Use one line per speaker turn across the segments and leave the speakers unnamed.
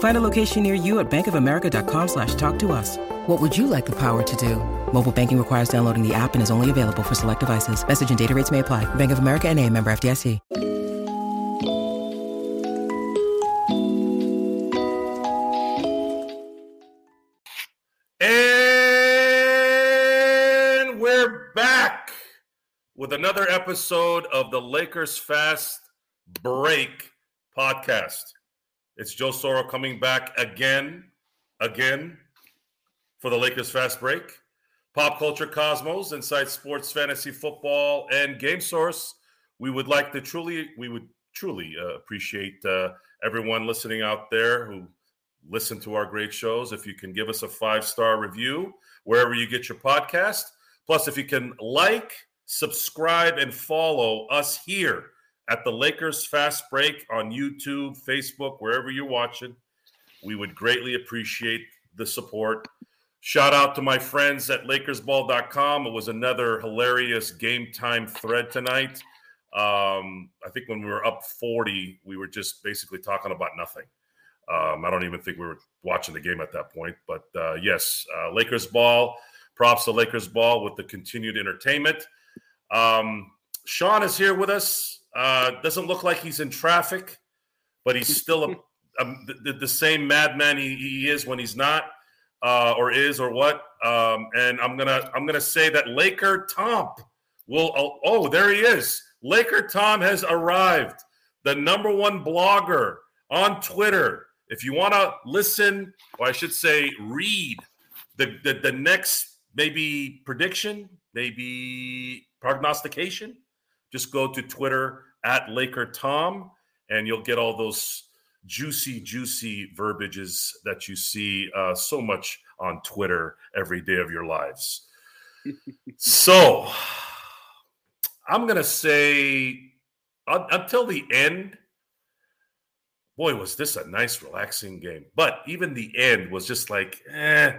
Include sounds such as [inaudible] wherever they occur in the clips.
Find a location near you at bankofamerica.com slash talk to us. What would you like the power to do? Mobile banking requires downloading the app and is only available for select devices. Message and data rates may apply. Bank of America and a member FDIC.
And we're back with another episode of the Lakers Fast Break podcast. It's Joe Soro coming back again, again for the Lakers Fast Break. Pop Culture Cosmos, Inside Sports, Fantasy Football, and Game Source. We would like to truly, we would truly uh, appreciate uh, everyone listening out there who listen to our great shows. If you can give us a five star review wherever you get your podcast, plus if you can like, subscribe, and follow us here at the Lakers Fast Break on YouTube, Facebook, wherever you're watching. We would greatly appreciate the support. Shout out to my friends at LakersBall.com. It was another hilarious game time thread tonight. Um, I think when we were up 40, we were just basically talking about nothing. Um, I don't even think we were watching the game at that point. But uh, yes, uh, Lakers ball. Props to Lakers ball with the continued entertainment. Um, Sean is here with us. Uh, doesn't look like he's in traffic, but he's still a, [laughs] a, the, the, same madman he, he, is when he's not, uh, or is, or what. Um, and I'm gonna I'm gonna say that Laker Tom will. Oh, oh, there he is. Laker Tom has arrived. The number one blogger on Twitter if you want to listen, or I should say, read the, the, the next maybe prediction, maybe prognostication, just go to Twitter at Laker Tom, and you'll get all those juicy, juicy verbiages that you see uh, so much on Twitter every day of your lives. [laughs] so I'm going to say uh, until the end, boy, was this a nice, relaxing game. But even the end was just like, eh.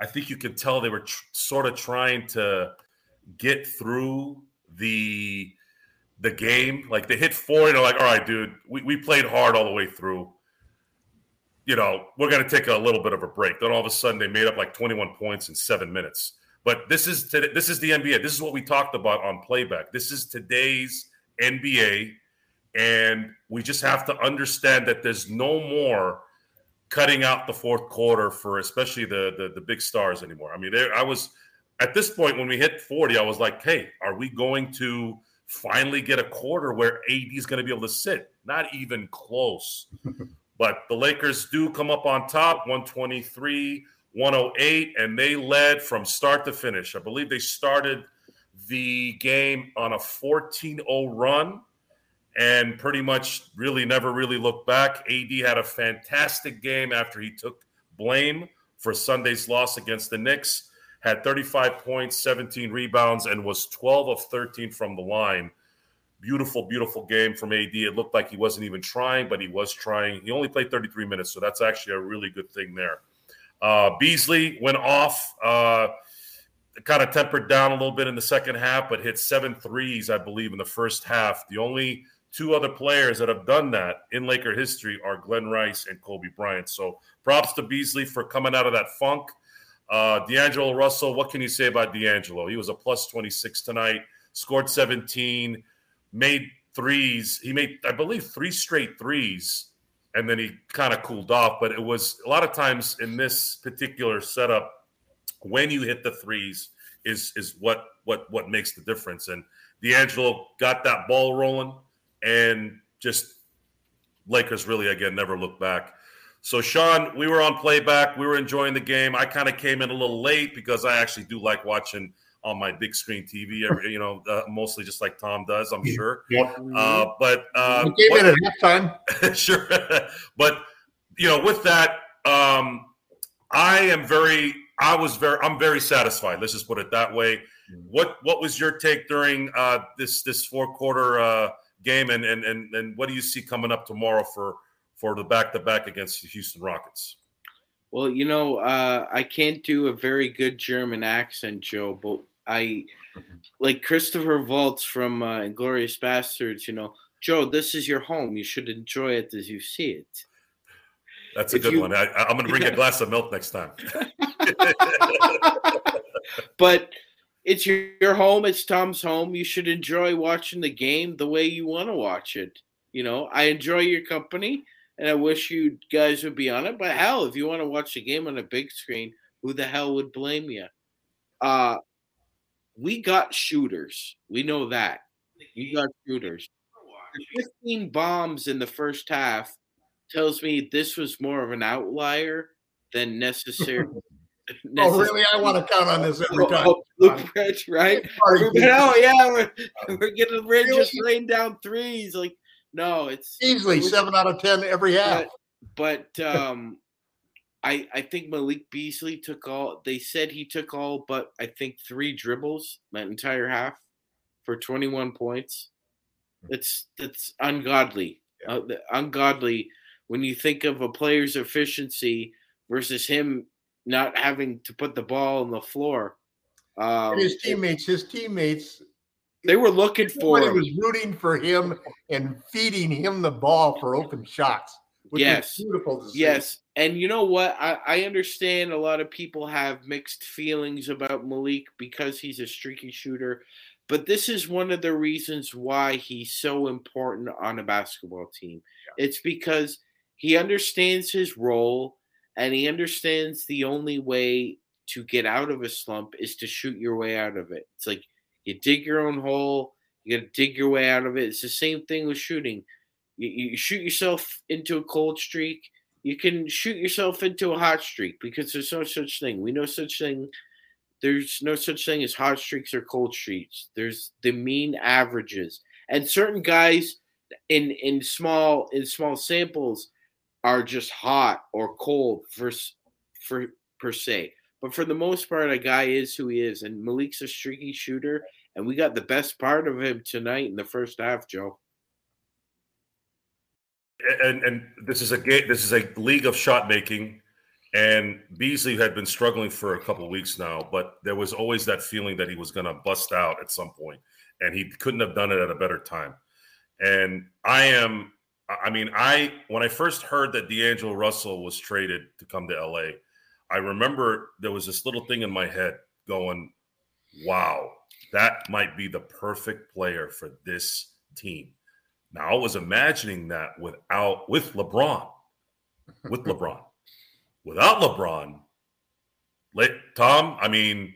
I think you could tell they were tr- sort of trying to get through the the game. Like they hit four, and they're like, all right, dude, we, we played hard all the way through. You know, we're gonna take a little bit of a break. Then all of a sudden they made up like 21 points in seven minutes. But this is today, this is the NBA. This is what we talked about on playback. This is today's NBA and we just have to understand that there's no more cutting out the fourth quarter for especially the the, the big stars anymore. I mean, there I was at this point when we hit 40, I was like, hey, are we going to finally get a quarter where AD is going to be able to sit? Not even close. [laughs] but the Lakers do come up on top, 123, 108, and they led from start to finish. I believe they started the game on a 14 0 run and pretty much really never really looked back. AD had a fantastic game after he took blame for Sunday's loss against the Knicks. Had 35 points, 17 rebounds, and was 12 of 13 from the line. Beautiful, beautiful game from AD. It looked like he wasn't even trying, but he was trying. He only played 33 minutes, so that's actually a really good thing there. Uh, Beasley went off. Uh, kind of tempered down a little bit in the second half, but hit seven threes, I believe, in the first half. The only two other players that have done that in Laker history are Glen Rice and Kobe Bryant. So props to Beasley for coming out of that funk. Uh, D'Angelo Russell, what can you say about D'Angelo? He was a plus 26 tonight, scored 17, made threes. He made, I believe, three straight threes, and then he kind of cooled off. But it was a lot of times in this particular setup, when you hit the threes is is what what what makes the difference. And D'Angelo got that ball rolling and just Lakers really again never looked back. So Sean, we were on playback. We were enjoying the game. I kind of came in a little late because I actually do like watching on my big screen TV. Every, you know, uh, mostly just like Tom does, I'm sure.
Yep.
Uh, but uh,
We came in at halftime. [laughs]
sure. [laughs] but you know, with that, um, I am very. I was very. I'm very satisfied. Let's just put it that way. What What was your take during uh, this this four quarter uh, game, and, and and and what do you see coming up tomorrow for for the back to back against the Houston Rockets?
Well, you know, uh, I can't do a very good German accent, Joe, but I like Christopher Waltz from uh, Inglourious Basterds. You know, Joe, this is your home. You should enjoy it as you see it.
That's a
If
good
you-
one. I, I'm going to bring a [laughs] glass of milk next time. [laughs]
but it's your, your home. It's Tom's home. You should enjoy watching the game the way you want to watch it. You know, I enjoy your company, and I wish you guys would be on it. But hell, if you want to watch the game on a big screen, who the hell would blame you? Uh, we got shooters. We know that. We got shooters. 15 bombs in the first half tells me this was more of an outlier than necessary. [laughs]
Oh, really? I want to count on this every time.
Oh, blueprint, right?
Sorry,
oh [laughs] yeah, we're, [laughs] we're getting rain,
Really?
just rain down threes. Like, no, it's
Easily seven out of ten every half.
but but um, I I think Malik Beasley took all. They said he took all, but I think three dribbles that entire half for twenty one points. It's that's ungodly, uh, ungodly when you think of a player's efficiency versus him not having to put the ball on the floor. Um,
And his teammates, his teammates,
they were looking [laughs] for him.
was rooting for him and feeding him the ball for open shots.
Yes.
beautiful.
Yes, and you know what? I, I understand a lot of people have mixed feelings about Malik because he's a streaky shooter, but this is one of the reasons why he's so important on a basketball team. It's because he understands his role and he understands the only way to get out of a slump is to shoot your way out of it. It's like you dig your own hole, you got to dig your way out of it. It's the same thing with shooting. You, you shoot yourself into a cold streak, you can shoot yourself into a hot streak because there's no such thing. We know such thing. There's no such thing as hot streaks or cold streaks. There's the mean averages, and certain guys in in small in small samples are just hot or cold for for per se. But for the most part, a guy is who he is, and Malik's a streaky shooter, and we got the best part of him tonight in the first half, Joe.
and and this is a. This is a league of shot making, and Beasley had been struggling for a couple weeks now, but there was always that feeling that he was going to bust out at some point, and he couldn't have done it at a better time. And I am, I mean, I when I first heard that D'Angelo Russell was traded to come to LA, I remember there was this little thing in my head going, "Wow, that might be the perfect player for this team." Now I was imagining that without with LeBron, with [laughs] LeBron, without LeBron. Let Tom, I mean,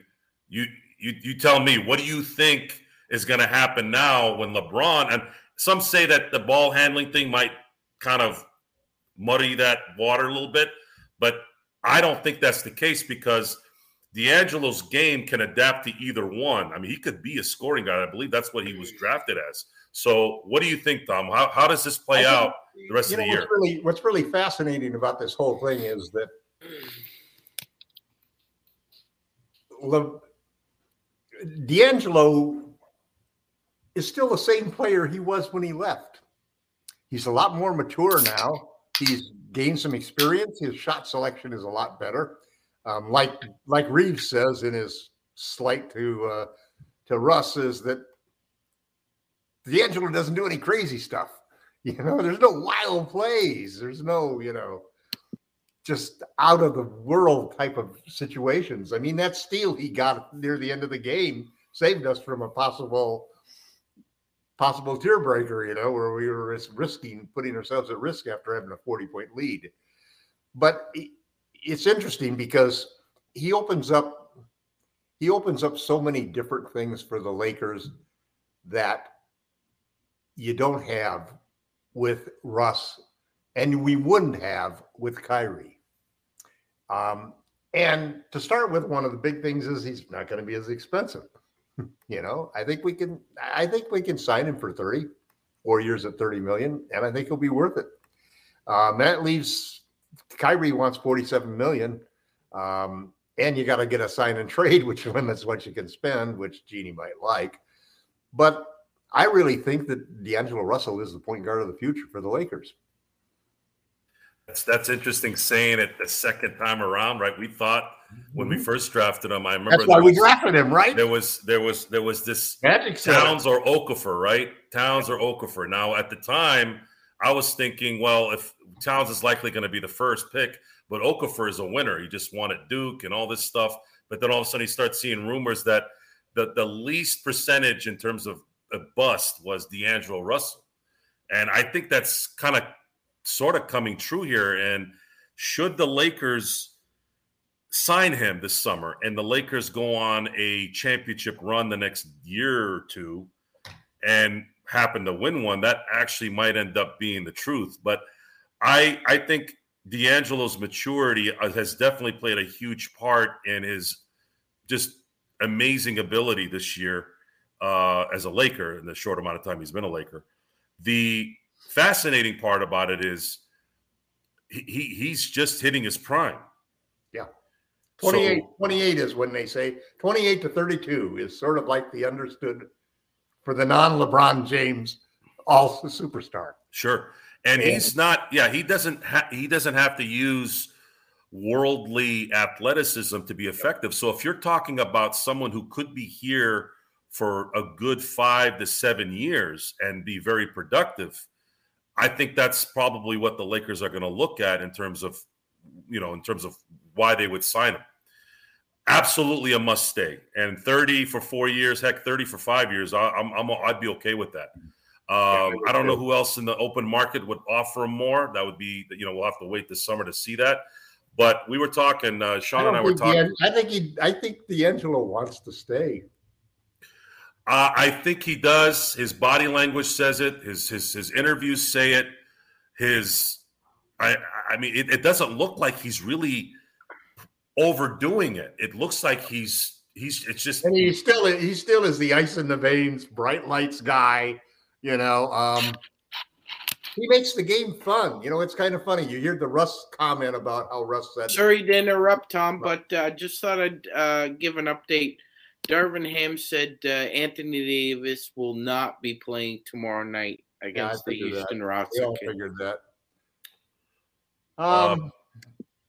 you you you tell me what do you think is going to happen now when LeBron and some say that the ball handling thing might kind of muddy that water a little bit, but I don't think that's the case because D'Angelo's game can adapt to either one. I mean, he could be a scoring guy. I believe that's what he was drafted as. So, what do you think, Tom? How, how does this play
think-
out the rest of
know
the year?
what's really what's really fascinating about this whole thing is that [clears throat] Le, D'Angelo is still the same player he was when he left. He's a lot more mature now. He's gained some experience. His shot selection is a lot better. Um, like like Reaves says in his slight to uh, to Russ is that D'Angelo doesn't do any crazy stuff. [laughs] You know, there's no wild plays. There's no, you know, just out of the world type of situations. I mean, that steal he got near the end of the game saved us from a possible possible tear breaker, you know, where we were risking putting ourselves at risk after having a 40 point lead. But it's interesting because he opens up he opens up so many different things for the Lakers that you don't have with Russ, and we wouldn't have with Kyrie. Um, and to start with, one of the big things is he's not going to be as expensive. You know, I think we can. I think we can sign him for thirty, four years at thirty million, and I think he'll be worth it. Um, that leaves Kyrie wants forty-seven million, um, and you got to get a sign and trade, [laughs] which limits what you can spend, which Jeanie might like. But I really think that D'Angelo Russell is the point guard of the future for the Lakers.
That's that's interesting saying it the second time around, right? We thought when we
Mhm.
first drafted him, I remember
That's why
there
we drafted him, right?
there was there was there was this
Magic.
Towns or Okafor, right? Towns or Okafor. Now, at the time, I was thinking, well, if Towns is likely going to be the first pick, but Okafor is a winner. He just won at Duke and all this stuff. But then all of a sudden, he starts seeing rumors that the, the least percentage in terms of a bust was D'Angelo Russell. And I think that's kind of sort of coming true here. And should the Lakers sign him this summer and the Lakers go on a championship run the next year or two and happen to win one, that actually might end up being the truth. But I I think D'Angelo's maturity uh, has definitely played a huge part in his just amazing ability this year uh, as a Laker in the short amount of time he's been a Laker. The fascinating part about it is he, he he's just hitting his prime.
Yeah.
So-
28, 28 is when they say 28 to 32 is sort of like the understood for the non LeBron James all superstar.
Sure. And
Yeah.
he's not, yeah, he doesn't ha- he doesn't have to use worldly athleticism to be effective. So if you're talking about someone who could be here for a good 5 to 7 years and be very productive, I think that's probably what the Lakers are going to look at in terms of you know, in terms of why they would sign him. Absolutely a must stay. And 30 for 4 years, heck 30 for 5 years, I, I'm I'm I'd be okay with that. Um, I don't know who else in the open market would offer him more. That would be, you know, we'll have to wait this summer to see that. But we were talking, uh, Sean and I were talking.
D'An- I think he I think D'Angelo wants to stay.
Uh, I think he does. His body language says it. His his his interviews say it. His, I I mean, it, it doesn't look like he's really overdoing it. It looks like he's he's. It's just
And he still he still is the ice in the veins, bright lights guy, you know. Um he makes the game fun. You know, it's kind of funny. You hear the Russ comment about how Russ said
Sorry to interrupt, Tom, but uh, just thought I'd uh, give an update. Darvin Ham said uh, Anthony Davis will not be playing tomorrow night against the
figured that.
Houston
we
Rockets.
all figured that. Um,
Um,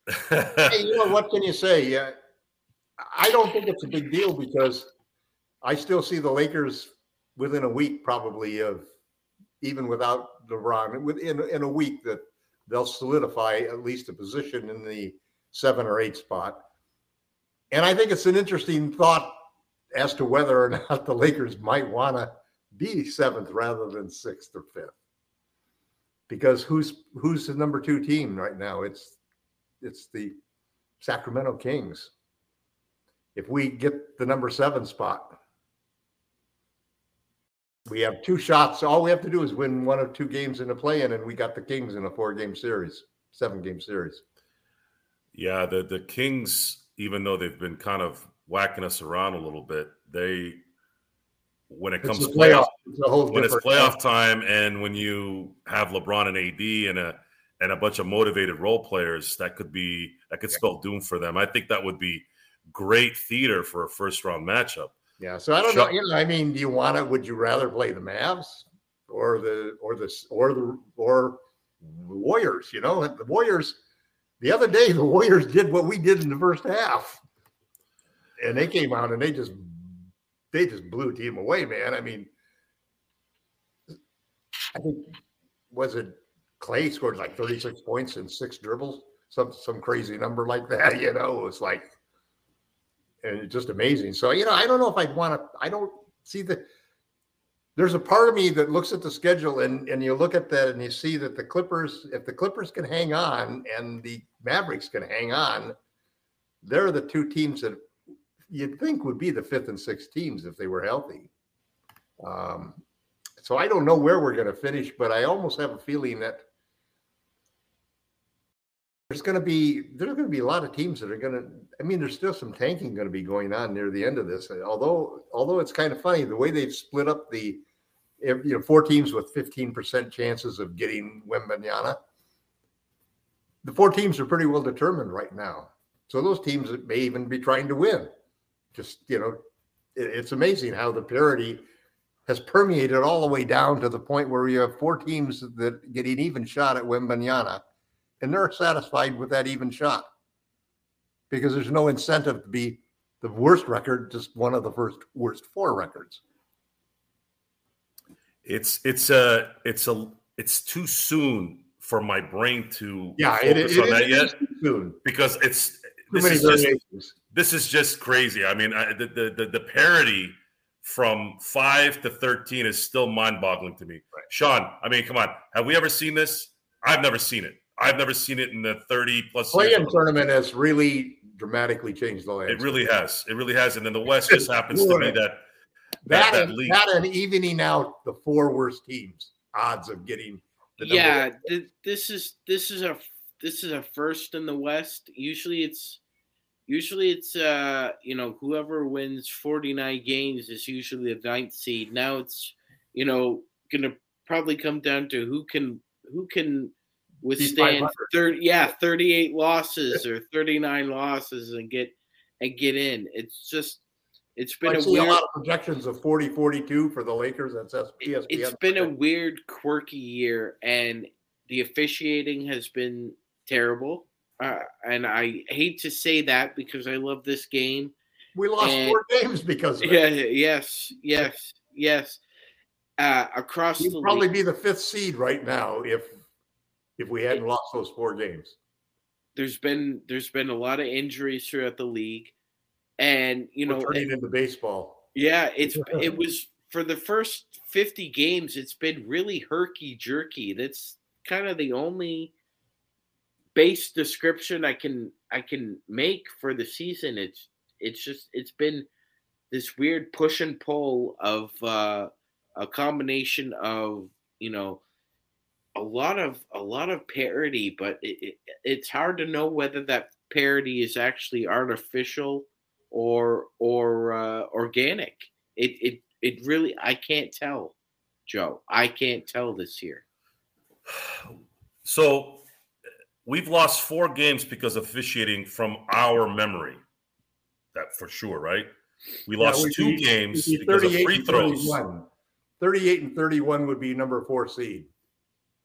[laughs]
hey, you know what can you say? Yeah, I don't think it's a big deal because I still see the Lakers within a week, probably of even without LeBron, within in a week that they'll solidify at least a position in the seven or eight spot. And I think it's an interesting thought as to whether or [laughs] not the Lakers might want to be seventh rather than sixth or fifth. Because who's who's the number two team right now? It's it's the Sacramento Kings. If we get the number seven spot, we have two shots. All we have to do is win one of two games in a play-in, and we got the Kings in a four-game series, seven-game series.
Yeah, the the Kings, even though they've been kind of whacking us around a little bit, they when it comes to playoff,
playoff. It's a whole
when it's playoff time, and when you have LeBron and AD and a and a bunch of motivated role players, that could be that could spell doom for them. I think that would be great theater for a first round matchup.
Yeah. So I don't know. You know, I mean, do you want to? Would you rather play the Mavs or the or the or the or the Warriors? You know, the Warriors. The other day, the Warriors did what we did in the first half, and they came out and they just they just blew team away, man. I mean, I think was it Clay scored like thirty six points in six dribbles, some some crazy number like [laughs] that. You know, it was like and it's just amazing. So you know, I don't know if I'd want to. I don't see the. There's a part of me that looks at the schedule and and you look at that and you see that the Clippers, if the Clippers can hang on and the Mavericks can hang on, they're the two teams that you'd think would be the fifth and sixth teams if they were healthy. Um, so I don't know where we're going to finish, but I almost have a feeling that there's going to be there's going to be a lot of teams that are going to. I mean, there's still some tanking going to be going on near the end of this. Although although it's kind of funny the way they've split up the you know four teams with 15% chances of getting Wembanyama. The four teams are pretty well determined right now. So those teams may even be trying to win. Just you know, it, it's amazing how the parity has permeated all the way down to the point where you have four teams that get an even shot at Wembanyama, and they're satisfied with that even shot because there's no incentive to be the worst record, just one of the first worst four records.
It's it's a it's a it's too soon for my brain to
yeah
focus
it, it,
on that
it
yet
soon.
because it's
Too
this
many
is just. This is just crazy. I mean, I, the, the the the parity from five to thirteen is still mind-boggling to me. Sean, I mean, come on, have we ever seen this? I've never seen it. I've never seen it in the thirty plus. years
Play-in tournament has really dramatically changed the landscape.
It really has. It really has. And then the West just [laughs] happens to be that
that,
that, that
and, that and evening out the four worst teams odds of getting the
yeah, th- this is this is a this is a first in the West. Usually it's usually it's uh you know whoever wins 49 games is usually the ninth seed. Now it's you know gonna probably come down to who can who can withstand 30 yeah 38 losses or 39 losses and get and get in. It's just it's been
I
a weird
a lot of projections of 40 42 for the Lakers. That's that's ESPN.
it's been a weird, quirky year, and the officiating has been terrible. Uh, and I hate to say that because I love this game.
we lost
and-
four games because of
Yeah,
it.
yes, yes, yes. Uh, across
We'd
the
probably
league,
be the fifth seed right now if if we hadn't lost those four games.
there's been there's been a lot of injuries throughout the league, and you
We're
know,
turning into baseball.
Yeah, it's it was for the first 50 games, it's been really herky jerky. That's kind of the only base description I can I can make for the season. It's it's just it's been this weird push and pull of uh a combination of, you know, a lot of a lot of parody, but it, it, it's hard to know whether that parody is actually artificial or or uh, organic. It it it really I can't tell, Joe. I can't tell this year.
So we've lost four games because of officiating from our memory. That for sure, right? We lost two
be-
games
be
because of free throws.
31. 38 and 31 would be number four seed.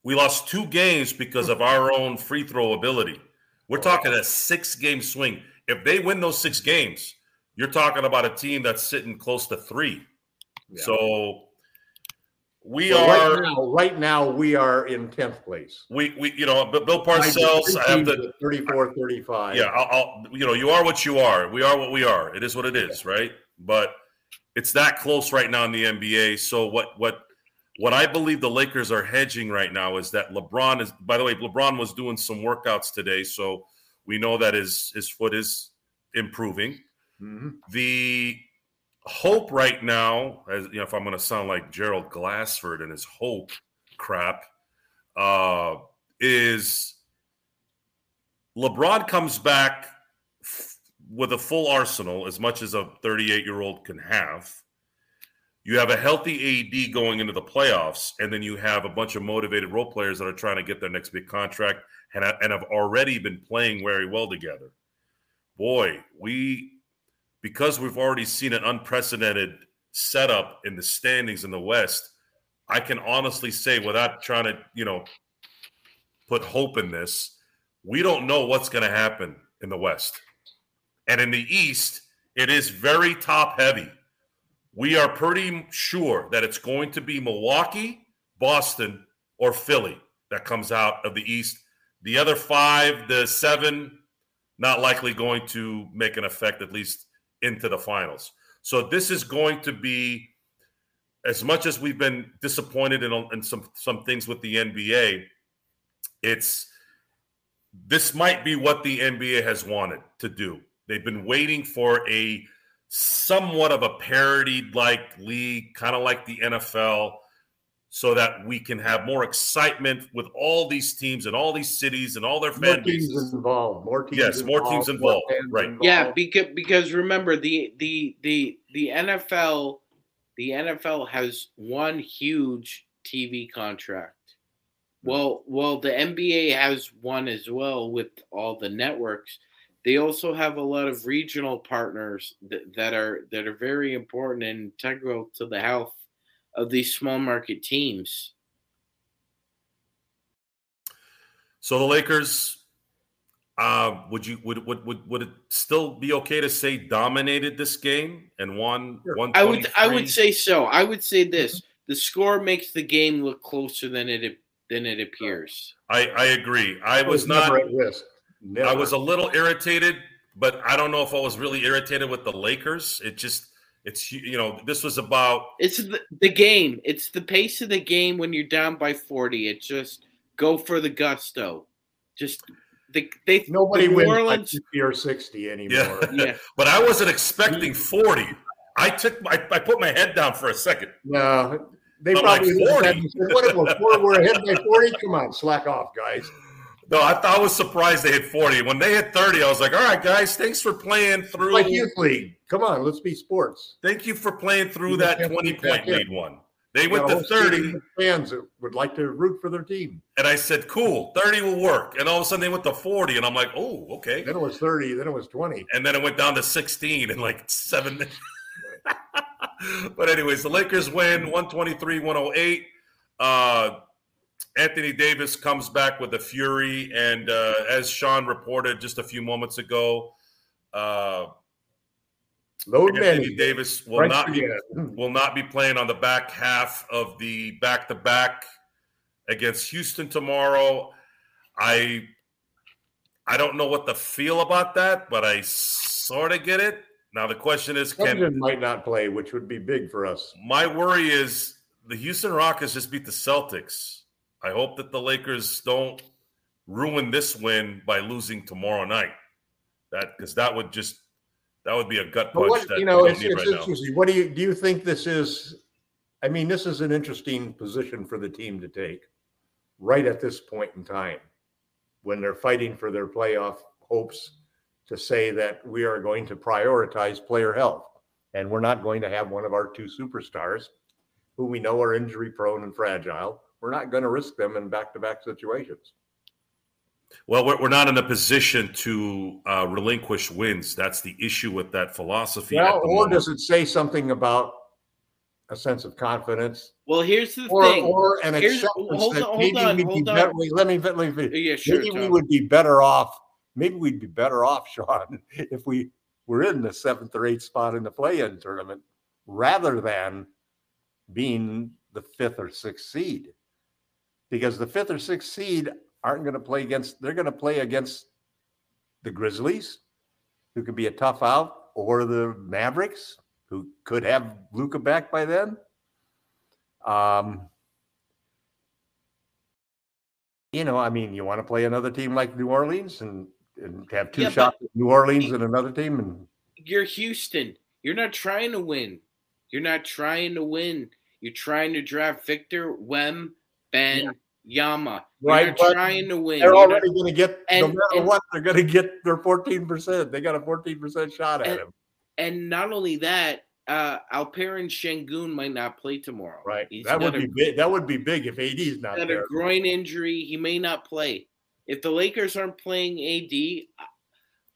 We lost two games because of our own free throw ability. We're talking a six game swing. If they win those six games, you're talking about a team that's sitting close to three.
Yeah.
So we
So
are
right now, right now we are in 10th place.
we we you know but Bill Parcells I have to
34 35.
yeah I'll, I'll you know you are what you are. We are what we are. It is what it is right? But it's that close right now in the NBA so what what what I believe the Lakers are hedging right now is that LeBron is by the way LeBron was doing some workouts today. So we know that his his foot is improving.
Mhm.
the hope right now, as you know, if I'm going to sound like Gerald Glassford and his hope crap, uh, is LeBron comes back f- with a full arsenal, as much as a 38 year old can have. You have a healthy AD going into the playoffs, and then you have a bunch of motivated role players that are trying to get their next big contract and, and have already been playing very well together. Boy, we because we've already seen an unprecedented setup in the standings in the West, I can honestly say without trying to, you know, put hope in this, we don't know what's going to happen in the West. And in the East, it is very top heavy. We are pretty sure that it's going to be Milwaukee, Boston, or Philly that comes out of the East. The other five, the seven, not likely going to make an effect, at least into the finals. So this is going to be, as much as we've been disappointed in, in some some things with the NBA, it's this might be what the NBA has wanted to do. They've been waiting for a somewhat of a parodied like league, kind of like the NFL. So that we can have more excitement with all these teams and all these cities and all their
More
fan
teams
bases.
involved. More teams.
Yes, more teams involved,
fans
right.
Yeah, because because remember the the the the NFL the NFL has one huge TV contract. Hmm. Well, well, the NBA has one as well with all the networks. They also have a lot of regional partners that, that are that are very important and integral to the health of these small market teams.
So the Lakers, uh, would you would, would would would it still be okay to say dominated this game and won one?
I would I would say so. I would say this: the score makes the game look closer than it than it appears.
I I agree. I
It
was not.
at risk. Never.
I was a little irritated, but I don't know if I was really irritated with the Lakers. It just it's you know this was about
It's the, the game. It's the pace of the game when you're down by 40. It's just go for the gusto. Just the, they
Nobody
the
wins
New
by
Orleans.
50 or 60 anymore.
yeah. [laughs]
Yeah. [laughs]
but I wasn't expecting forty. I took my I put my head down for a second.
No, they
I'm
probably
like
looked at
40.
it said, what if we're, four- we're ahead by 40? Come on, slack off, guys.
No, I thought I was surprised they hit forty. When they hit thirty, I was like, "All right, guys, thanks for playing through.
Like youth league. Come on, let's be sports.
Thank you for playing through
You
that
just have to
twenty
get back
point lead one." They went to thirty,
Fans that would like to root for their team.
and I said, "Cool, thirty will work." And all of a sudden, they went to forty, and I'm like, "Oh, okay."
Then it was 30. Then it was 20.
and then it went down to 16 in like seven minutes. [laughs] but anyways, the Lakers win 123-108. Uh, Anthony Davis comes back with a fury, and uh, as Sean reported just a few moments ago, uh,
Load
Anthony. Davis will
Right
not be [clears throat] will not be playing on the back half of the back to back against Houston tomorrow. I I don't know what to feel about that, but I sort of get it. Now the question is, can
Clemson might not play, which would be big for us.
my worry is the Houston Rockets just beat the Celtics. I hope that the Lakers don't ruin this win by losing tomorrow night. That because that would just that would be a gut punch
what,
that
you know, it's, it's
right now.
What do you do? You think this is? I mean, this is an interesting position for the team to take, right at this point in time, when they're fighting for their playoff hopes. To say that we are going to prioritize player health, and we're not going to have one of our two superstars, who we know are injury prone and fragile. We're not going to risk them in back-to-back situations.
Well, we're, we're not in a position to uh, relinquish wins. That's the issue with that philosophy. at
Well, or
moment.
does it say something about a sense of confidence
Well, here's the
or,
thing.
or an
Here's-
acceptance
hold
that
on, hold
maybe
on,
we'd be
on.
better. Let me, let me, let me
yeah, sure.
maybe we would be better off. Maybe we'd be better off, [laughs] Sean, if we were in the seventh or eighth spot in the play-in tournament rather than being the fifth or sixth seed, because the fifth or sixth seed aren't going to play against. They're going to play against the Grizzlies, who could be a tough out, or the Mavericks, who could have Luka back by then. Um, you know, I mean, you want to play another team like New Orleans and, and have two
Yeah,
shots at New Orleans and another team, and
You're Houston. You're not trying to win. You're not trying to win. You're trying to draft Victor Wem Ben Yama.
Right, but
trying to win.
they're
You're
already going to get no matter
and-
what, they're going to get their fourteen percent. They got a fourteen percent shot at
And-
him,
and not only that, uh, Alperen Sengun might not play tomorrow.
right?
He's
that would be
a,
big. That would be big if AD's not
got
there.
a groin injury. He may not play. If the Lakers aren't playing AD,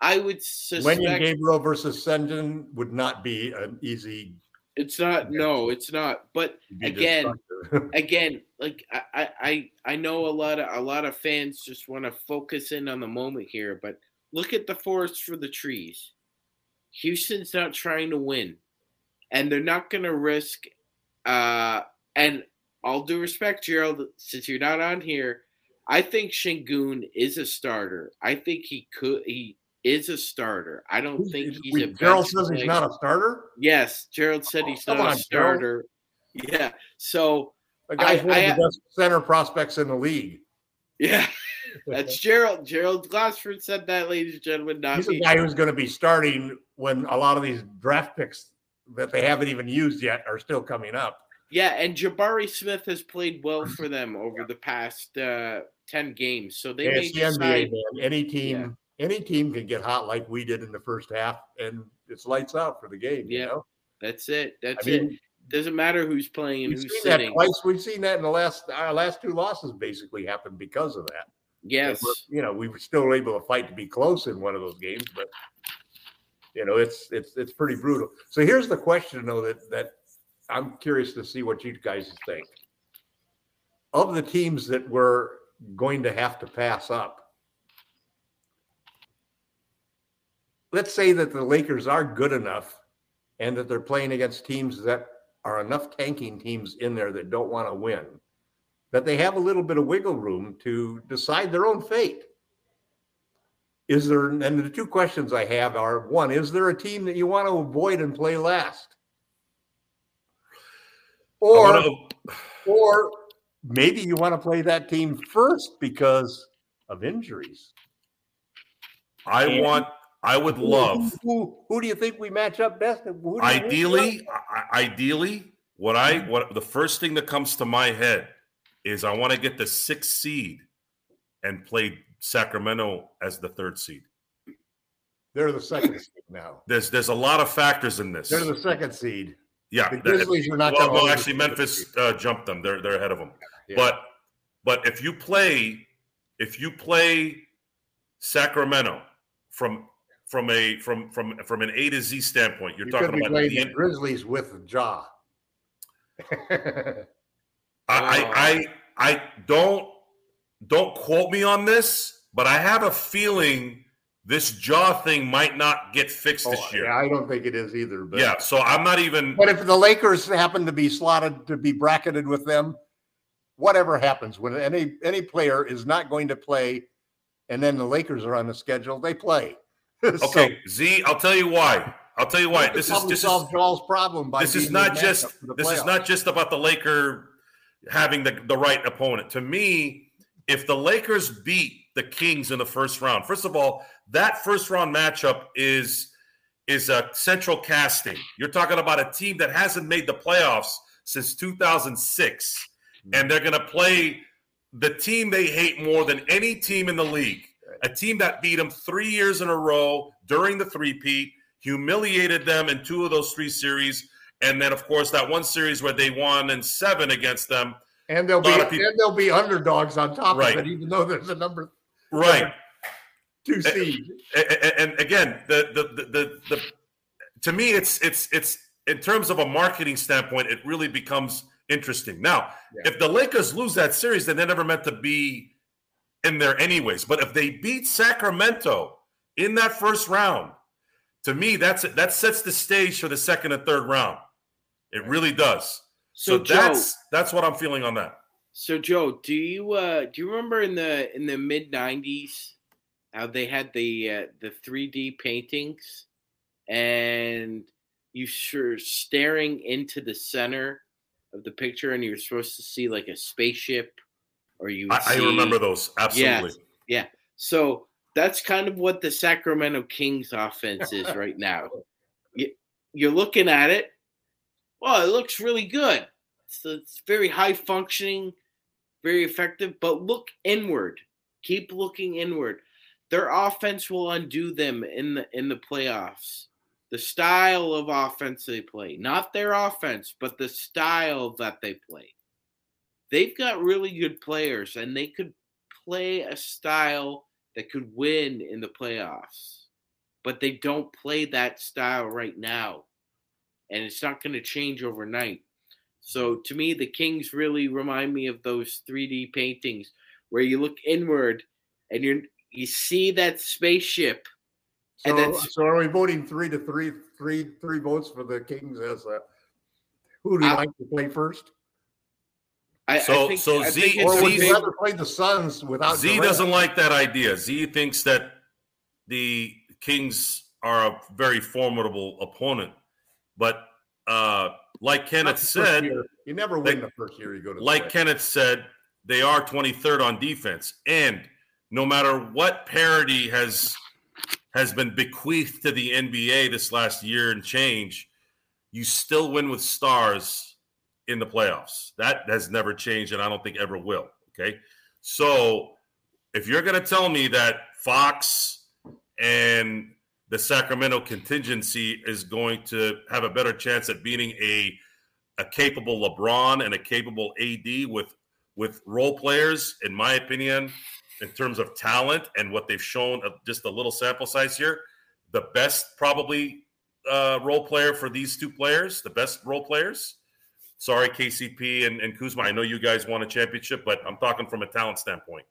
I would suspect
Wenyen Gabriel versus Sengun would not be an easy.
it's not. No, it's not. But Again,
destructive. [laughs]
again, like I, I, I know a lot of a lot of fans just want to focus in on the moment here, but look at the forest for the trees. Houston's not trying to win, and they're not going to risk. Uh, and all due respect, Gerald, since you're not on here, I think Sengun is a starter. I think he could. He is a starter. I don't think he's a.
Gerald says he's not a starter.
Yes, Gerald said he's
Come
not
on,
a
Gerald.
Yeah. So
The guy's
I-
one
I-
of the best center prospects in the league.
yeah, [laughs] that's Gerald. Gerald Glassford said that, ladies and gentlemen. Not
He's a guy who's going to be starting when a lot of these draft picks that they haven't even used yet are still coming up.
Yeah, and Jabari Smith has played well for them over the past uh, ten games. So they
Yeah,
may
the NBA, man. Any team, any team can get hot like we did in the first half, and it's lights out for the game.
Yeah,
You know?
That's it.
I
That's it. Doesn't matter who's playing and
we've
who's
seen that
sitting.
twice. We've seen that in the last our last two losses basically happened because of that.
Yes.
you know, we were still able to fight to be close in one of those games, but you know, it's it's it's pretty brutal. So here's the question, though, that that I'm curious to see what you guys think. Of the teams that we're going to have to pass up, let's say that the Lakers are good enough and that they're playing against teams that are enough tanking teams in there that don't want to win, that they have a little bit of wiggle room to decide their own fate. Is there, and the two questions I have are one, is there a team that you want to avoid and play last? Or,
wanna-
or maybe you want to play that team first because of injuries.
I want. I would love.
Who, who, who do you think we match up best? Who do you-
Ideally, I- ideally, what I what the first thing that comes to my head is I want to get the sixth seed and play Sacramento as the third seed.
they're the second seed now. [laughs]
There's there's a lot of factors in this.
They're the second seed.
yeah,
The
that-
Grizzlies are not.
well, well, actually, Memphis
seed.
uh, jumped them. They're they're ahead of them.
Yeah.
But but if you play if you play Sacramento from from a from from from an A to Z standpoint, you're
you
talking
could be
about
playing
the,
the Grizzlies with Ja.
I, I oh. I I don't don't quote me on this, but I have a feeling this jaw thing might not get fixed
Oh,
this year.
yeah, I don't think it is either. But
yeah, so I'm not even.
But if the Lakers happen to be slotted to be bracketed with them, whatever happens when any any player is not going to play, and then the Lakers are on the schedule, they play. [laughs] So,
Okay, Z, I'll tell you why. I'll tell you why. This is this is
solve Joel's problem by
this is not just
matchup for the
this is not just about the Laker having the, the right opponent. To me, if the Lakers beat the Kings in the first round, first of all, that first round matchup is is a central casting. You're talking about a team that hasn't made the playoffs since 2006, hmm. and they're going to play the team they hate more than any team in the league. A team that beat them three years in a row during the three-peat, humiliated them in two of those three series, and then of course that one series where they won in seven against them.
and they'll be
people-
and they'll be underdogs on top
Right.
of it, even though there's a number
Right.
two seed.
A- a- and again, the the, the the the to me, it's it's it's in terms of a marketing standpoint, it really becomes interesting. Now,
Yeah.
if the Lakers lose that series, then they're never meant to be in there anyways. But if they beat Sacramento in that first round, to me, that's that sets the stage for the second and third round. It really does. So,
So, Joe,
that's that's what I'm feeling on that.
so Joe, do you uh do you remember in the in the mid '90s how they had the uh, the 3D paintings and you sure staring into the center of the picture and you're supposed to see like a spaceship or you
I, I remember those absolutely. Yeah. yeah.
So that's kind of what the Sacramento Kings offense is right now. You, you're looking at it. Well, it looks really good. It's, it's very high functioning, very effective. But look inward. Keep looking inward. Their offense will undo them in the in the playoffs. The style of offense they play, not their offense, but the style that they play. They've got really good players, and they could play a style that could win in the playoffs. But they don't play that style right now. And it's not going to change overnight. So to me, the Kings really remind me of those 3D paintings where you look inward and you you see that spaceship.
So,
And that's-
so are we voting three to three, three, three votes for the Kings as a who do you
I-
like to play first?
I,
So-
I think,
so
I
Z-
think
Or would
Z-
a
rather play the Suns without
Z
Durant?
doesn't like that idea. Z thinks that the Kings are a very formidable opponent, but uh, like Kenneth said,
year. you never win
they-
the first year you go to
like
playoffs.
Kenneth said, they are 23rd on defense, and no matter what parity has has been bequeathed to the NBA this last year and change, you still win with stars in the playoffs. That has never changed, and I don't think ever will. Okay. So if you're going to tell me that Fox and the Sacramento contingency is going to have a better chance at beating a a capable LeBron and a capable AD with with role players, in my opinion, in terms of talent and what they've shown, uh, just a little sample size here, the best probably uh, role player for these two players, the best role players. Sorry, KCP and, and Kuzma. I know you guys won a championship, but I'm talking from a talent standpoint.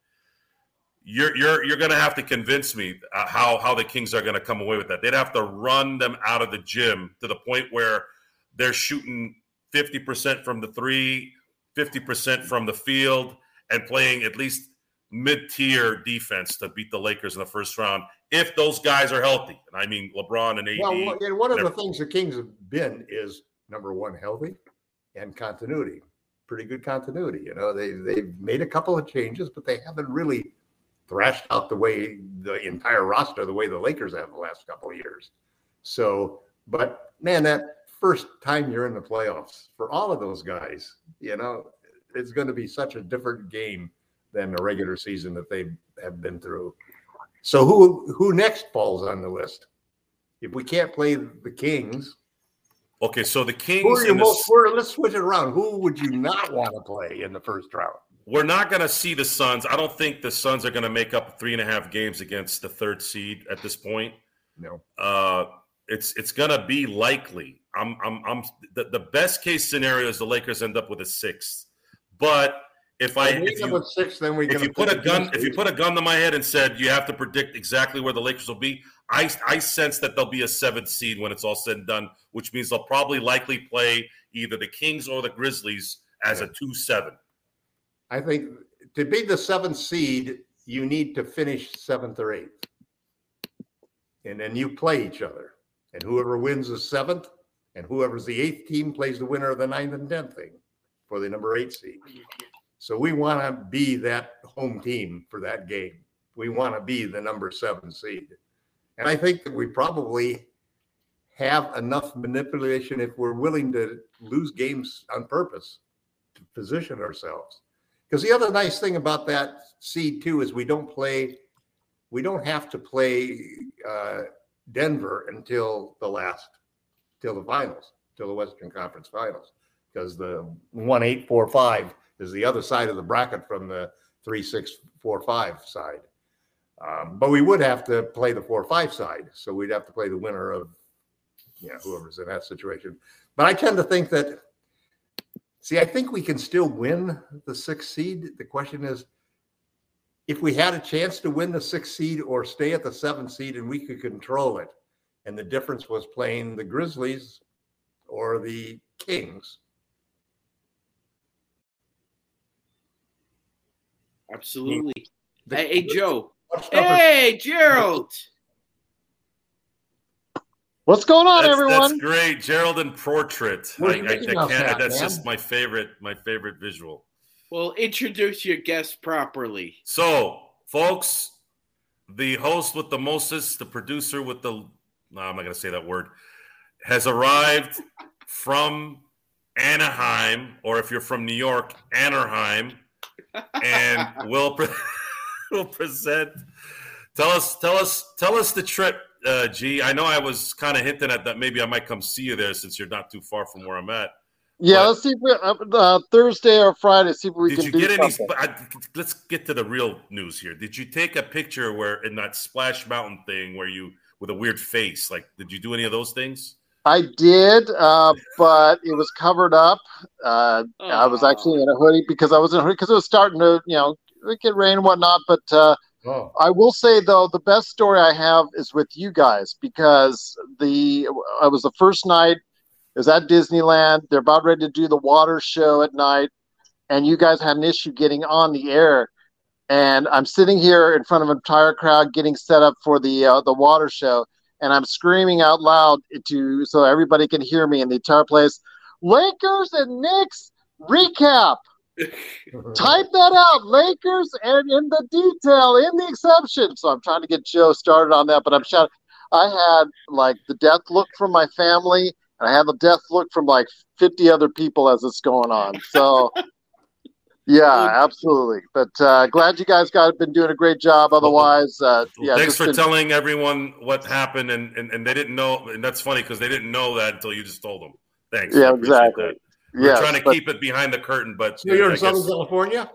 You're you're you're going to have to convince me uh, how how the Kings are going to come away with that. They'd have to run them out of the gym to the point where they're shooting 50% from the three, 50% from the field, and playing at least mid tier defense to beat the Lakers in the first round if those guys are healthy. And I mean, LeBron and AD.
Well, and one of the things the Kings have been is number one, healthy and continuity. Pretty good continuity. You know, they, they've made a couple of changes, but they haven't really thrashed out the way the entire roster, the way the Lakers have the last couple of years. So, but man, that first time you're in the playoffs for all of those guys, you know, it's going to be such a different game than the regular season that they have been through. So who who next falls on the list? If we can't play the Kings,
okay. So the Kings.
Who are you most? The, let's switch it around. Who would you not want to play in the first round?
We're not going to see the Suns. I don't think the Suns are going to make up three and a half games against the third seed at this point.
No.
Uh, it's it's going to be likely. I'm I'm I'm the, the best case scenario is the Lakers end up with a sixth, but if I if
you, six, then we
if you put a gun if you put a gun to my head and said you have to predict exactly where the Lakers will be, I I sense that they'll be a seventh seed when it's all said and done, which means they'll probably likely play either the Kings or the Grizzlies as yeah. a two seven.
I think to be the seventh seed, you need to finish seventh or eighth, and then you play each other, and whoever wins the seventh, and whoever's the eighth team plays the winner of the ninth and tenth thing for the number eight seed. So we want to be that home team for that game. We want to be the number seven seed. And I think that we probably have enough manipulation if we're willing to lose games on purpose to position ourselves. Because the other nice thing about that seed too is we don't play, we don't have to play uh, Denver until the last, till the finals, till the Western Conference Finals, because the one eight four five is the other side of the bracket from the three, six, four, five side. Um, but we would have to play the four, or five side. So we'd have to play the winner of, you know, whoever's in that situation. But I tend to think that, see, I think we can still win the sixth seed. The question is, if we had a chance to win the sixth seed or stay at the seventh seed and we could control it, and the difference was playing the Grizzlies or the Kings,
Absolutely. The, hey, hey, Joe. Hey, Gerald.
What's going on,
that's,
everyone?
That's great, Gerald in portrait. I, I, I can't. That, that's man? just my favorite. My favorite visual.
Well, introduce your guest properly.
So, folks, the host with the mostest, the producer with the no, I'm not going to say that word, has arrived from Anaheim, or if you're from New York, Anaheim and [laughs] we'll [laughs] pre- we'll present. Tell us, tell us, tell us the trip, uh, G. I know I was kind of hinting at that. Maybe I might come see you there since you're not too far from where I'm at.
Yeah, but, let's see if we, uh, uh, Thursday or Friday. See if we
did
can.
you
do
get
something.
any? I, let's get to the real news here. Did you take a picture where in that Splash Mountain thing where you with a weird face? Like, did you do any of those things?
I did, uh, but it was covered up. Uh, I was actually in a hoodie because I was in a hoodie because it was starting to, you know, get rain and whatnot. But uh, oh. I will say though, the best story I have is with you guys because the I was the first night. is at Disneyland. They're about ready to do the water show at night, and you guys had an issue getting on the air. And I'm sitting here in front of an entire crowd getting set up for the uh, the water show and I'm screaming out loud to so everybody can hear me in the entire place. Lakers and Knicks recap. [laughs] Type that out, Lakers, and in the detail, in the exception. So I'm trying to get Joe started on that, but I'm shouting. I had like the death look from my family, and I had the death look from like 50 other people as it's going on. So, [laughs] yeah, absolutely. But uh, glad you guys got been doing a great job. Otherwise, uh, yeah.
Thanks for been... telling everyone what happened, and, and, and they didn't know, and that's funny because they didn't know that until you just told them. Thanks.
Yeah, exactly.
We're trying to but... keep it behind the curtain, but
so you're in Southern California.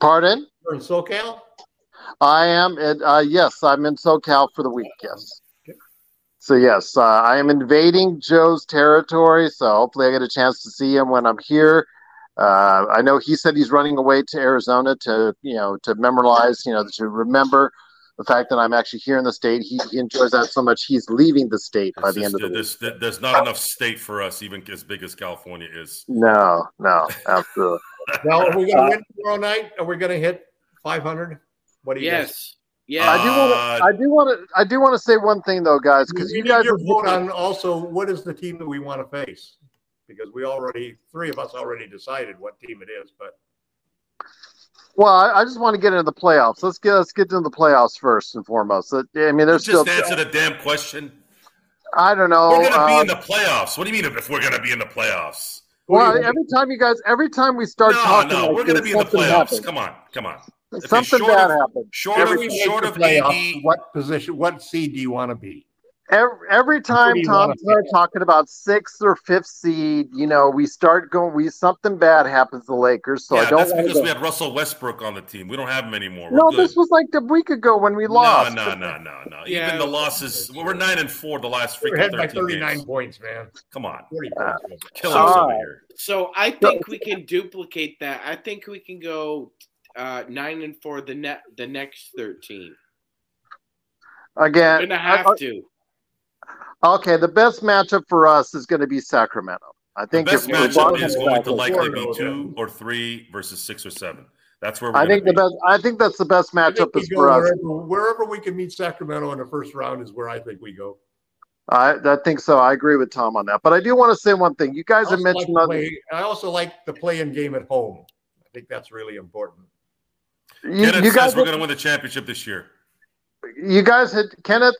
Pardon?
You're in SoCal.
I am. In, uh, yes, I'm in SoCal for the week. Yes. So yes, uh, I am invading Joe's territory. So hopefully, I get a chance to see him when I'm here. Uh, I know he said he's running away to Arizona to you know to memorialize, you know, to remember the fact that I'm actually here in the state. He, he enjoys that so much. He's leaving the state by the end of the
there's, week. There's not enough state for us, even as big as California is.
No, no, absolutely. [laughs]
now, are we going to uh, win tomorrow night? Are we going to hit 500? What do you
yes.
Guys?
Yeah,
I do want to. Uh, I do want to. I do want to say one thing though, guys, because you guys
your vote on also what is the team that we want to face, because we already three of us already decided what team it is, but.
Well, I, I just want to get into the playoffs. Let's get let's get into the playoffs first and foremost. I mean, there's
just
still
answer the damn question.
I don't know.
We're going to be in uh, the playoffs. What do you mean if we're going to be in the playoffs?
Well, every time you guys, every time we start
no,
talking,
no, like we're going to be in the playoffs. Happens. Come on, come on.
Something bad of, happened.
Short every of, short of playoffs,
AD, what position, what seed do you want to be?
Every, every time Tom starts talking about sixth or fifth seed, you know, we start going. We something bad happens to the Lakers. So
yeah,
I don't.
That's because go. we had Russell Westbrook on the team. We don't have him anymore. We're
no,
good.
this was like a week ago when we lost.
No, no, no, no, no. Yeah, Even the losses. Well, we're nine and four the last freaking
we're by
thirty nine
games. points, man.
Come on,
uh,
kill us over here.
So I think we can duplicate that. I think we can go uh, nine and four the net the next thirteen.
Again,
We're gonna have I, to.
Okay, the best matchup for us is going to be Sacramento. I think
the best matchup is going to likely be two or three versus six or seven. That's where I
think
be.
the best. I think that's the best matchup is for us.
Wherever we can meet Sacramento in the first round is where I think we go.
I, I think so. I agree with Tom on that. But I do want to say one thing. You guys have mentioned.
Like play, I also like the play-in game at home. I think that's really important.
You, Kenneth you guys says we're going to win the championship this year.
You guys had Kenneth.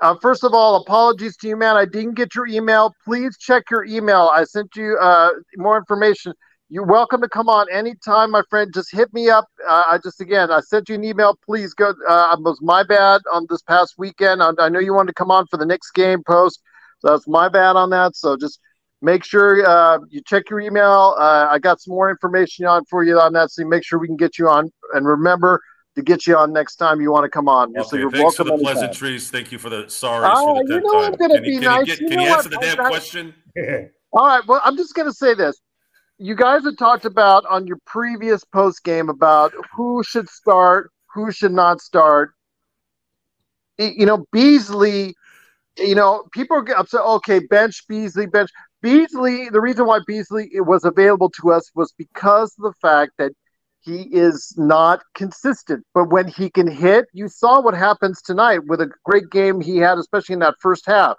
Uh, first of all, apologies to you, man. I didn't get your email. Please check your email. I sent you uh, more information. You're welcome to come on anytime, my friend. Just hit me up. Uh, I just again, I sent you an email. Please go. Uh, it was my bad on this past weekend. I, I know you wanted to come on for the next game post. So that's my bad on that. So just make sure uh, you check your email. Uh, I got some more information on for you on that. So make sure we can get you on. And remember, to get you on next time you want to come on.
Okay, so you're thanks for the pleasantries. Thank you for the sorry.
Uh, you know I'm going to be
can
nice.
You, get, you can you answer the damn question? [laughs]
All right. Well, I'm just going to say this. You guys have talked about on your previous post game about who should start, who should not start. You know, Beasley. You know, people are upset. Okay, bench Beasley, bench Beasley. The reason why Beasley was available to us was because of the fact that he is not consistent. But when he can hit, you saw what happens tonight with a great game he had, especially in that first half.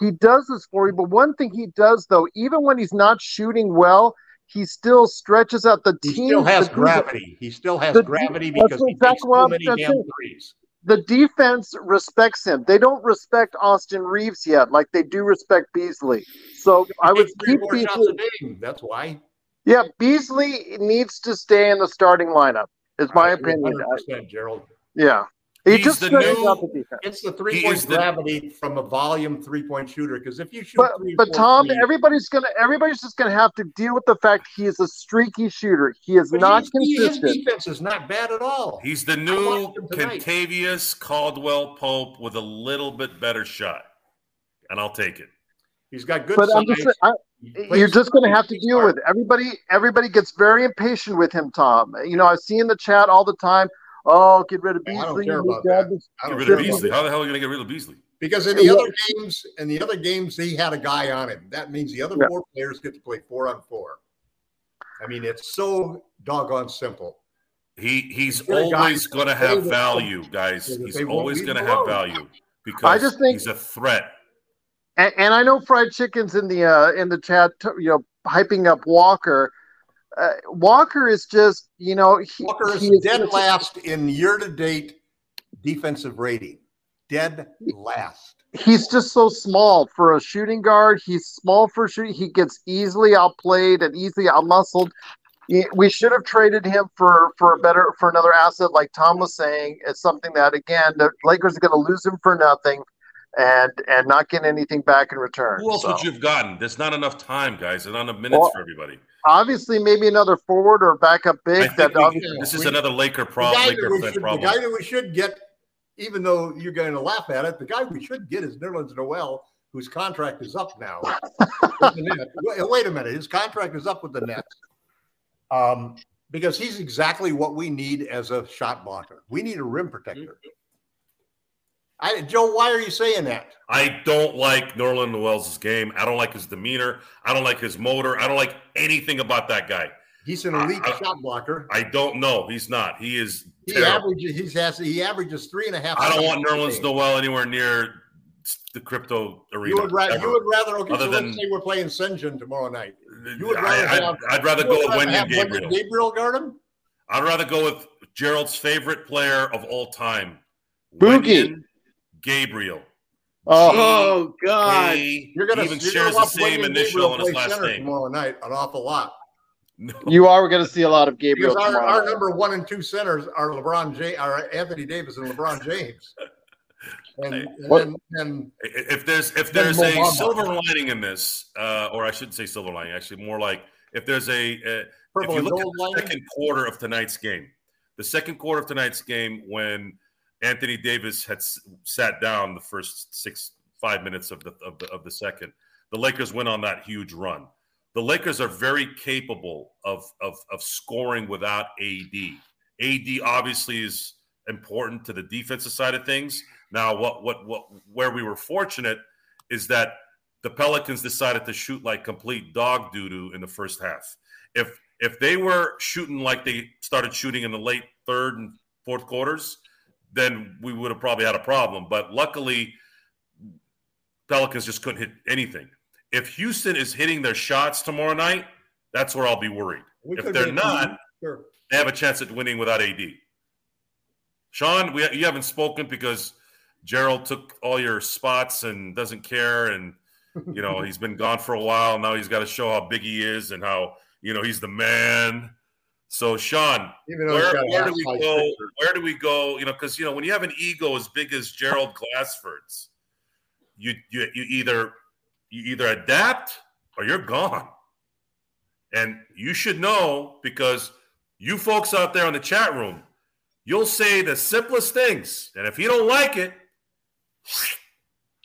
He does this for you. But one thing he does, though, even when he's not shooting well, he still stretches out the
he
team.
He still has gravity. He still has the, gravity because he takes so many damn threes.
The defense respects him. They don't respect Austin Reaves yet, like they do respect Beasley. So I would keep Beasley.
That's why.
Yeah, Beasley needs to stay in the starting lineup. Is my opinion.
Gerald.
Yeah.
He He's just the new,
It's the three point gravity the, from a volume three point shooter. Because if you shoot,
but, but Tom, three, everybody's gonna everybody's just gonna have to deal with the fact he is a streaky shooter. He is not consistent.
His defense is not bad at all.
He's the new Kentavious Caldwell Pope with a little bit better shot, and I'll take it.
He's got good.
But I'm just, I, you're just going to have to deal with it. Everybody. Everybody gets very impatient with him, Tom. You know, I see in the chat all the time. Oh, get rid of Beasley. I don't
care about that.
I don't get rid of Beasley. How the hell are you going to get rid of Beasley?
Because in the other games, in the other games, he had a guy on him. That means the other yeah. four players get to play four on four. I mean, it's so doggone simple.
He he's always going to have value, guys. He's always going to have value because I just think he's a threat.
And, and I know fried chicken's in the uh, in the chat, you know, hyping up Walker. Uh, Walker is just, you know,
he, Walker is, is dead last in year to date defensive rating. Dead last.
he's just so small for a shooting guard. He's small for shooting. He gets easily outplayed and easily outmuscled. We should have traded him for for a better for another asset, like Tom was saying. It's something that again the Lakers are going to lose him for nothing, and and not getting anything back in return.
Who else so. would you have gotten? There's not enough time, guys. There's not enough minutes well, for everybody.
Obviously, maybe another forward or backup big. That
we, this is we, another Laker problem. Laker
should,
problem.
The guy that we should get even though you're going to laugh at it, the guy we should get is Nerlens Noel, whose contract is up now. [laughs] Wait a minute, his contract is up with the Nets. Um, because he's exactly what we need as a shot blocker. We need a rim protector. I, Joe, why are you saying that?
I don't like Nerlens Noel's game. I don't like his demeanor. I don't like his motor. I don't like anything about that guy.
He's an elite I, shot blocker.
I don't know. He's not. He is.
He terrible. averages. He has. He averages three and a half.
I don't want Nerlens Noel anywhere near the crypto arena.
You would, ra- you would rather. Okay, Other so than, let's say we're playing Sengun tomorrow night.
You would rather. I, would I'd rather go with Wenyen Gabriel.
Gabriel guard him.
I'd rather go with Gerald's favorite player of all time,
Boogie
Gabriel.
Oh, oh God!
you're gonna even
you're shares
gonna
the same initial on his last name
tomorrow night. An awful lot.
No. You are going to see a lot of Gabriel.
Our, our, number one and two centers are LeBron James, are Anthony Davis and LeBron James. [laughs] And, and, and,
if there's if there's a silver lining in this, uh, or I shouldn't say silver lining, actually more like if there's a, a if you look at the lining? second quarter of tonight's game, the second quarter of tonight's game when Anthony Davis had s- sat down the first six five minutes of the, of the of the second, the Lakers went on that huge run the Lakers are very capable of, of, of scoring without AD. AD obviously is important to the defensive side of things. Now, what what what where we were fortunate is that the Pelicans decided to shoot like complete dog doo doo in the first half. If if they were shooting like they started shooting in the late third and fourth quarters, then we would have probably had a problem. But luckily, Pelicans just couldn't hit anything. If Houston is hitting their shots tomorrow night, that's where I'll be worried. We if they're not, sure. they have a chance at winning without AD. Sean, we, you haven't spoken because Gerald took all your spots and doesn't care, and you know [laughs] he's been gone for a while. Now he's got to show how big he is and how you know he's the man. So, Sean, where, where do we go? Picture. Where do we go? You know, because you know when you have an ego as big as Gerald Glassford's, you you, you either you either adapt or you're gone. And you should know because you folks out there in the chat room, you'll say the simplest things. And if you don't like it,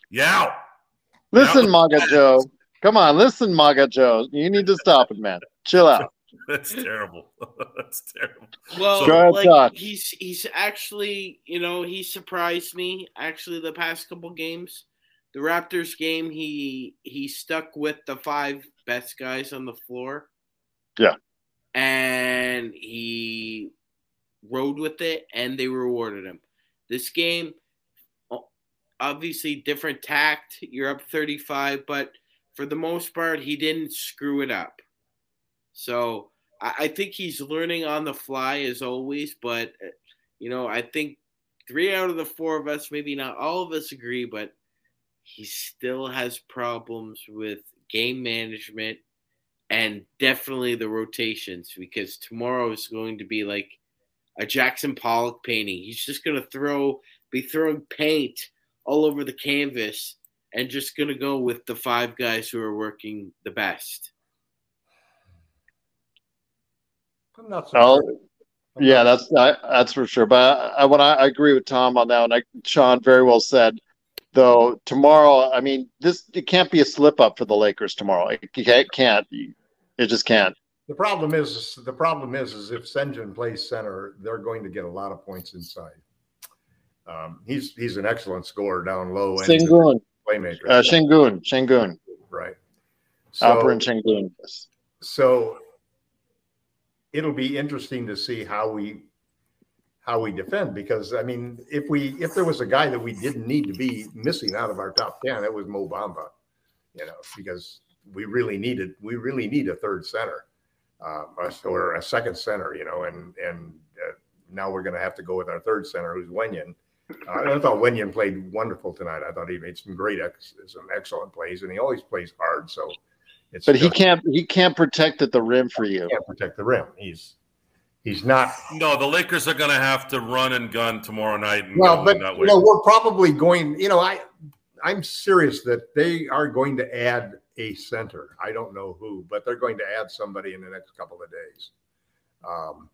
you out.
Listen, Maga Joe. Come on, listen, Maga Joe. You need to stop it, man. Chill out. [laughs]
That's terrible. [laughs] That's terrible.
Well, so, like he's he's actually, you know, he surprised me actually the past couple games the Raptors game, he he stuck with the five best guys on the floor.
Yeah.
And he rode with it and they rewarded him. This game obviously different tact. You're up 35, but for the most part, he didn't screw it up. So I, I think he's learning on the fly as always, but uh, you know, I think three out of the four of us, maybe not all of us agree, but he still has problems with game management and definitely the rotations because tomorrow is going to be like a Jackson Pollock painting. He's just going to throw, be throwing paint all over the canvas and just going to go with the five guys who are working the best.
I'm not so oh, sure. Yeah, that's that's for sure. But I, I, when I, I agree with Tom on that, and I, Sean very well said though tomorrow i mean this it can't be a slip up for the lakers tomorrow. It, it can't it just can't.
The problem is the problem is is if Sengun plays center they're going to get a lot of points inside. Um, he's he's an excellent scorer down low
and Sengun.
playmaker.
Uh, Sengun Sengun.
Right.
So, Alperen Sengun
so it'll be interesting to see how we how we defend because I mean, if we if there was a guy that we didn't need to be missing out of our top ten, it was Mo Bamba, you know, because we really needed we really need a third center, uh, or a second center, you know, and and uh, now we're going to have to go with our third center, who's Wenyen, I thought Wenyen played wonderful tonight. I thought he made some great, ex- some excellent plays, and he always plays hard. So,
it's but he can't he can't protect at the rim for you.
Can't protect the rim. He's he's not.
No, the Lakers are going to have to run and gun tomorrow night.
well, but you know, we're probably going. You know, I I'm serious that they are going to add a center. I don't know who, but they're going to add somebody in the next couple of days. Um,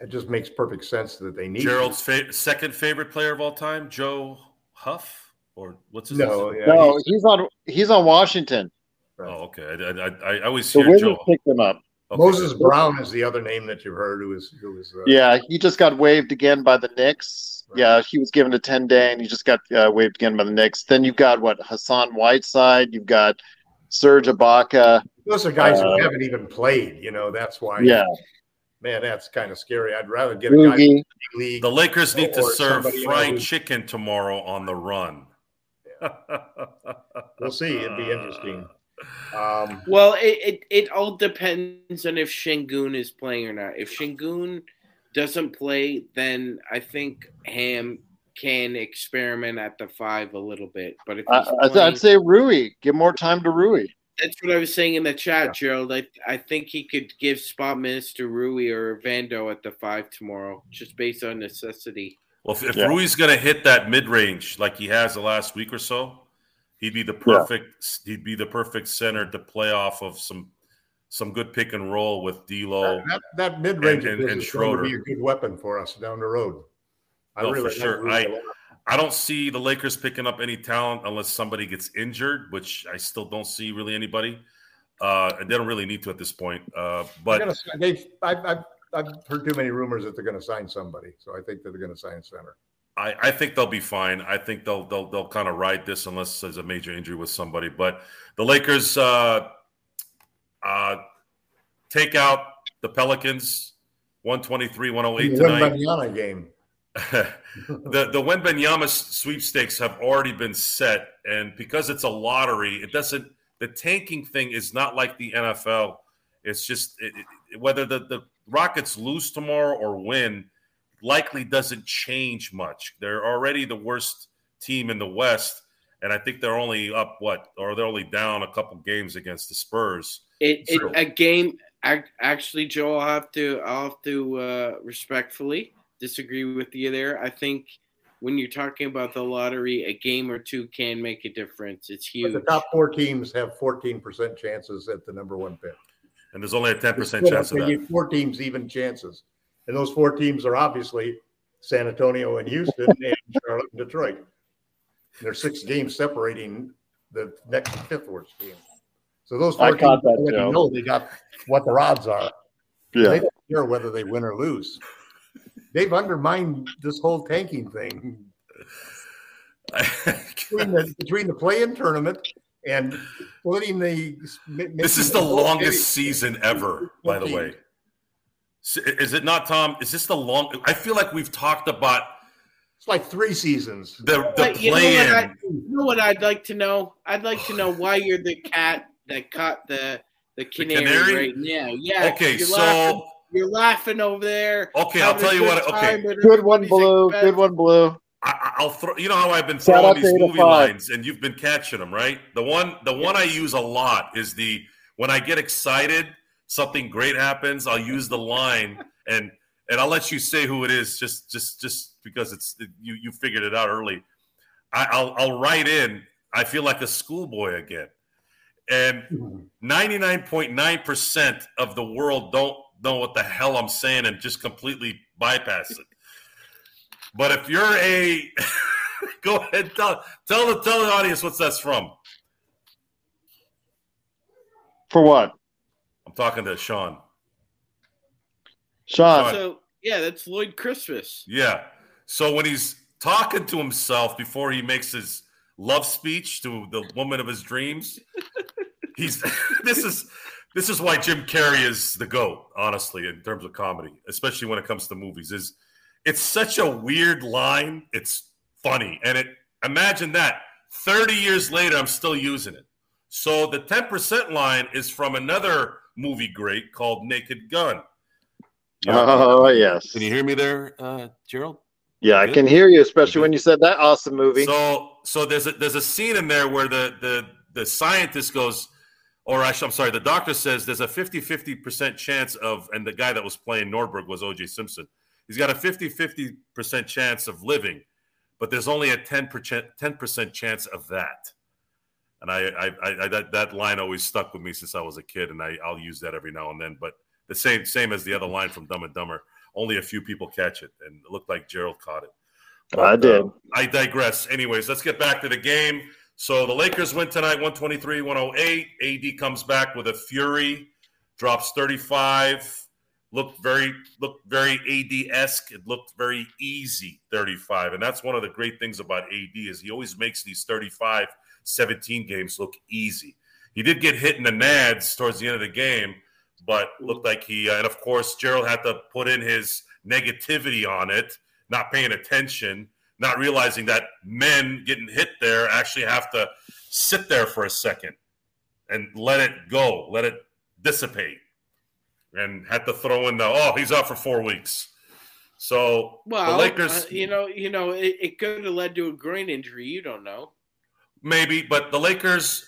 it just makes perfect sense that they need
Gerald's fa- second favorite player of all time, Jay Huff, or what's his
no, name? Yeah, no, he's, he's, on he's on Washington.
Right. Oh, okay. I, I, I always
the
hear
Wizards Joe. picked him up.
Okay. Moses Brown is the other name that you heard. Who was who was?
Uh, yeah, he just got waived again by the Knicks. Right. Yeah, he was given a ten day, and he just got uh, waived again by the Knicks. Then you've got what Hassan Whiteside. You've got Serge Ibaka.
Those are guys uh, who haven't even played. You know, that's why.
Yeah,
man, that's kind of scary. I'd rather get a guy the
league. The Lakers need to serve fried chicken tomorrow on the run.
Yeah. we'll see. It'd be interesting. [laughs]
Um, well, it, it, it all depends on if Sengun is playing or not. If Sengun doesn't play, then I think Ham can experiment at the five a little bit. But if
uh, playing, I'd say Rui, give more time to Rui.
That's what I was saying in the chat, yeah. Gerald. I I think he could give spot minutes to Rui or Vando at the five tomorrow, just based on necessity.
Well, if, if yeah. Rui's going to hit that mid range like he has the last week or so, he'd be the perfect yeah. he'd be the perfect center to play off of some some good pick and roll with D'Lo.
That, that, that mid range and, and, and Schroeder be a good weapon for us down the road.
I no, really for sure. I, I don't see the Lakers picking up any talent unless somebody gets injured, which I still don't see really anybody. Uh, and they don't really need to at this point. Uh, but
I've, I've, I've, heard too many rumors that they're going to sign somebody, so I think that they're going to sign center.
I, I think they'll be fine. I think they'll they'll they'll kind of ride this unless there's a major injury with somebody. But the Lakers uh, uh, take out the Pelicans, 123 108 tonight.
game. [laughs]
the the Wembanyama sweepstakes have already been set, and because it's a lottery, it doesn't. The tanking thing is not like the NFL. It's just it, it, whether the, the Rockets lose tomorrow or win, likely doesn't change much. They're already the worst team in the West, and I think they're only up what, or they're only down a couple games against the Spurs.
It, so, it a game. Actually, Joe, I'll have to I'll have to uh, respectfully disagree with you there. I think when you're talking about the lottery, a game or two can make a difference. It's huge.
But the top four teams have 14% chances at the number one pick.
And there's only a 10% chance of that.
Four teams even chances. And those four teams are obviously San Antonio and Houston [laughs] and Charlotte and Detroit. And there's six games separating the next fifth worst team. So those four I teams that, know they got what their odds are. Yeah. They don't care whether they win or lose they've undermined this whole tanking thing. between, the, between the play-in tournament and splitting the.
This is the longest season ever, by the way. Is it not, Tom? Is this the long? I feel like we've talked about.
It's like three seasons.
The the play-in.
You, know you know what I'd like to know? I'd like to know why you're the cat that caught the the canary, the canary? right now. Yeah.
Okay, so.
Laughing you're laughing over there.
Okay, I'll tell you what. Okay,
good one, blue. Good one, blue.
I, will throw. You know how I've been throwing these movie lines, and you've been catching them, right? The one, the one I use a lot is the when I get excited, something great happens. I'll use the line, [laughs] and and I'll let you say who it is, just just just because it's you you figured it out early. I, I'll I'll write in. I feel like a schoolboy again, and ninety nine point nine percent of the world don't know what the hell I'm saying and just completely bypass it. But if you're a, [laughs] go ahead tell tell the tell the audience what's that's from.
For what?
I'm talking to Sean.
Sean.
So yeah, that's Lloyd Christmas.
Yeah. So when he's talking to himself before he makes his love speech to the woman of his dreams, [laughs] he's [laughs] this is this is why Jim Carrey is the goat, honestly, in terms of comedy, especially when it comes to movies. Is it's such a weird line. It's funny, and it imagine that thirty years later, I'm still using it. So the ten percent line is from another movie great called Naked Gun.
Oh yes.
Can you hear me there, uh, Gerald?
Yeah, I can hear you, especially when you said that awesome movie.
So, so there's a there's a scene in there where the the the scientist goes, or actually, I'm sorry, the doctor says there's a 50 50 percent chance of, and the guy that was playing Nordberg was O.J. Simpson. He's got a 50 50 percent chance of living, but there's only a 10 percent 10 percent chance of that. And I, I, I, that that line always stuck with me since I was a kid, and I I'll use that every now and then. But the same same as the other line from Dumb and Dumber only a few people catch it, and it looked like Gerald caught it.
But, I did. Uh,
I digress. Anyways, let's get back to the game. So the Lakers win tonight 123 108. AD comes back with a fury, drops 35. Looked very looked very AD esque. It looked very easy 35. And that's one of the great things about AD is he always makes these 35 17 games look easy. He did get hit in the nads towards the end of the game, but looked like he, uh, and of course, Gerald had to put in his negativity on it, not paying attention, not realizing that men getting hit there actually have to sit there for a second and let it go, let it dissipate, and had to throw in the, oh, he's out for four weeks. So
well,
the Lakers,
uh, you know, you know, it, it could have led to a groin injury. You don't know.
Maybe, but the Lakers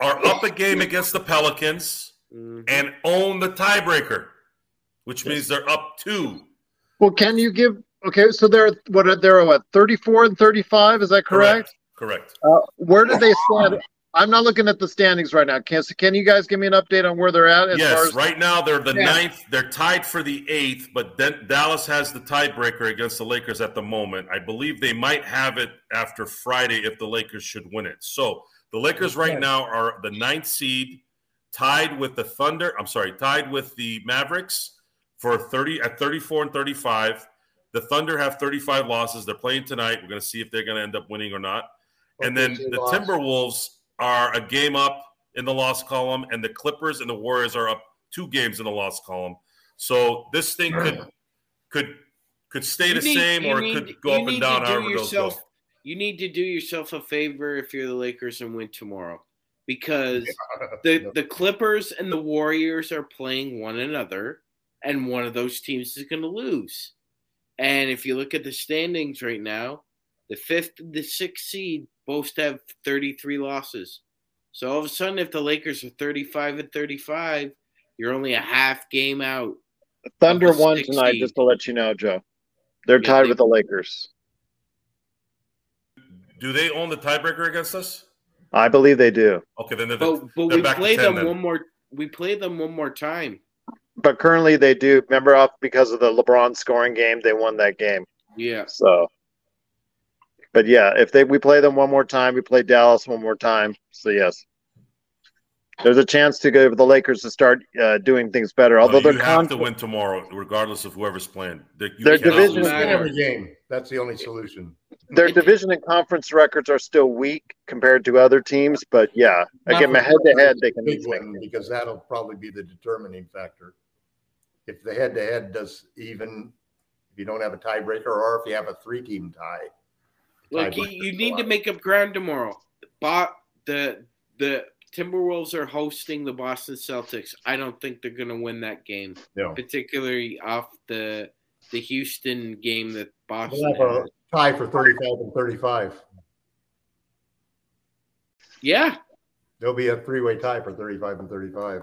are up a game against the Pelicans mm-hmm. and own the tiebreaker, which means they're up two.
Well, can you give? Okay, so they're what? Are They're what? Thirty-four and thirty-five. Is that correct?
Correct. correct.
Uh, where did they stand? I'm not looking at the standings right now. Can can you guys give me an update on where they're at?
yes, right now they're the yeah. ninth. They're tied for the eighth, but then Dallas has the tiebreaker against the Lakers at the moment. I believe they might have it after Friday if the Lakers should win it. So the Lakers right now are the ninth seed tied with the Thunder. I'm sorry, tied with the Mavericks for 30 at 34 and 35. The Thunder have 35 losses. They're playing tonight. We're going to see if they're going to end up winning or not. And then the. Timberwolves are a game up in the loss column, and the Clippers and the Warriors are up two games in the loss column. So this thing could could could stay the need, same or need, it could go up and down. However yourself, those go.
You need to do yourself a favor if you're the Lakers and win tomorrow because the the Clippers and the Warriors are playing one another, and one of those teams is going to lose. And if you look at the standings right now, the fifth and the sixth seed both have 33 losses. So all of a sudden, if the Lakers are 35 and 35, you're only a half game out.
Thunder won tonight, just to let you know, Joe. They're yeah, tied they, with the Lakers.
Do they own the tiebreaker against us?
I believe they do.
Okay, then they're,
but, but they're we play them then. one more. We play them one more time.
But currently they do. Remember, off because of the LeBron scoring game, they won that game.
Yeah.
So, but yeah, if they we play them one more time, we play Dallas one more time. So yes, there's a chance to go for the Lakers to start uh, doing things better. Although
they're
have
to win tomorrow, regardless of whoever's playing.
They, their division
every game. That's the only solution.
Their division and conference records are still weak compared to other teams, but yeah, again, head to head, they can
win because that'll probably be the determining factor. If the head to head does even, if you don't have a tiebreaker, or if you have a three team tie.
Look, you, you need to make up ground tomorrow. But the the Timberwolves are hosting the Boston Celtics. I don't think they're going to win that game, no. particularly off the the Houston game that Boston
we'll have a tie for 35 and 35.
Yeah.
There'll be a three-way tie for 35 and 35.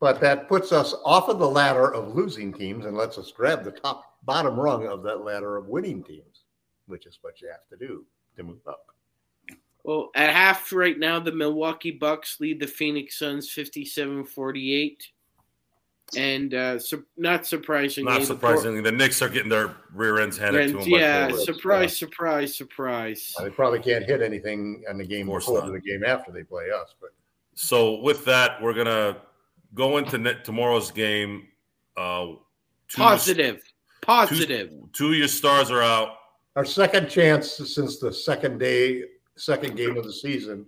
But that puts us off of the ladder of losing teams and lets us grab the top bottom rung of that ladder of winning teams, which is what you have to do to move up.
Well, at half right now, the Milwaukee Bucks lead the Phoenix Suns 57 48. And uh, su- not surprisingly,
not surprisingly, the, the, Knicks are getting their rear ends handed and, to them.
Yeah, surprise, yeah. surprise, surprise.
They probably can't hit anything in the game before the game after they play us. But
so with that, we're gonna go into net tomorrow's game. Uh,
positive, positive.
Two, two of your stars are out.
Our second chance since the second day, second game of the season,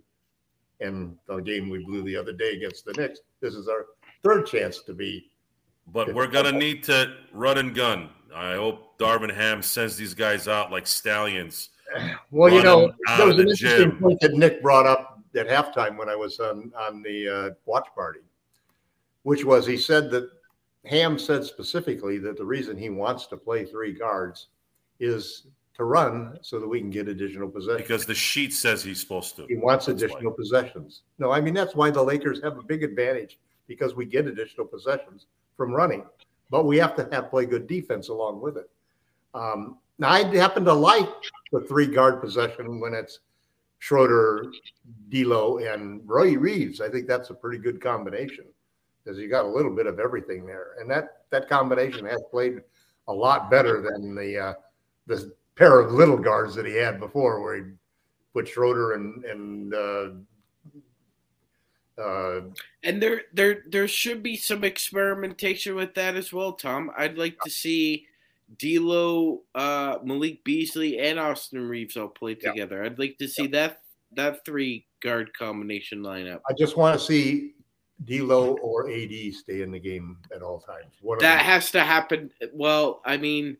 and the game we blew the other day against the Knicks. This is our third chance to be
but we're gonna need to run and gun. I hope Darvin Ham sends these guys out like stallions. [sighs]
Well, you know, there was an interesting gym. point that Nick brought up at halftime when I was on on the uh, watch party, which was he said that Ham said specifically that the reason he wants to play three guards is to run so that we can get additional possessions.
Because the sheet says he's supposed to.
He wants
That's
additional
why.
possessions. No, I mean that's why the Lakers have a big advantage because we get additional possessions from running, but we have to have play good defense along with it. Um, now I happen to like the three guard possession when it's Schroeder, D'Lo, and Roy Reaves. I think that's a pretty good combination because you got a little bit of everything there, and that that combination has played a lot better than the uh, the pair of little guards that he had before, where he put Schroeder and and uh, uh,
And there there there should be some experimentation with that as well, Tom. I'd like to see D'Lo, uh, Malik Beasley, and Austin Reaves all play
Yeah.
together. I'd like to see that that three guard combination lineup.
I just want to see D'Lo or AD stay in the game at all times. One
That has to happen. Well, I mean,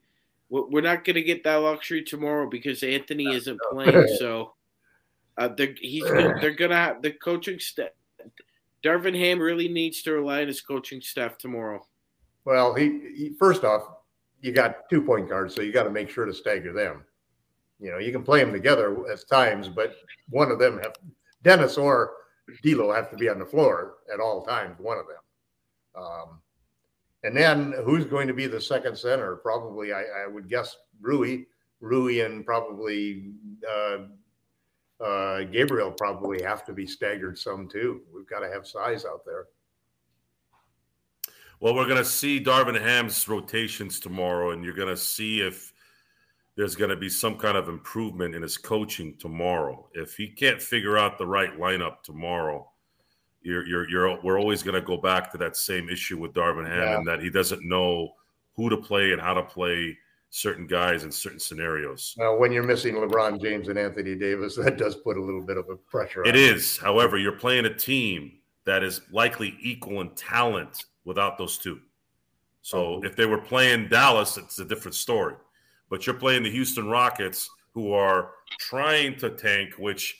we're we're not going to get that luxury tomorrow because Anthony isn't playing. [laughs] So uh, they're he's gonna, [laughs] they're gonna have the coaching staff. Darvin Ham really needs to rely on his coaching staff tomorrow.
Well, he, he first off, you got two point guards, so you got to make sure to stagger them. You know, you can play them together at times, but one of them have Dennis or D'Lo have to be on the floor at all times. One of them. Um, and then who's going to be the second center? Probably, I, I would guess Rui, Rui, and probably uh, uh, Gabriel probably have to be staggered some too. We've got to have size out there.
Well, we're going to see Darvin Ham's rotations tomorrow, and you're going to see if there's going to be some kind of improvement in his coaching tomorrow. If he can't figure out the right lineup tomorrow, you're you're, you're we're always going to go back to that same issue with Darvin Ham,
Yeah.
and that he doesn't know who to play and how to play certain guys in certain scenarios.
Well, when you're missing LeBron James and Anthony Davis, [laughs] that does put a little bit of a pressure on
It
you.
is, however, you're playing a team that is likely equal in talent without those two. So uh-huh. if they were playing Dallas, it's a different story. But you're playing the Houston Rockets, who are trying to tank, which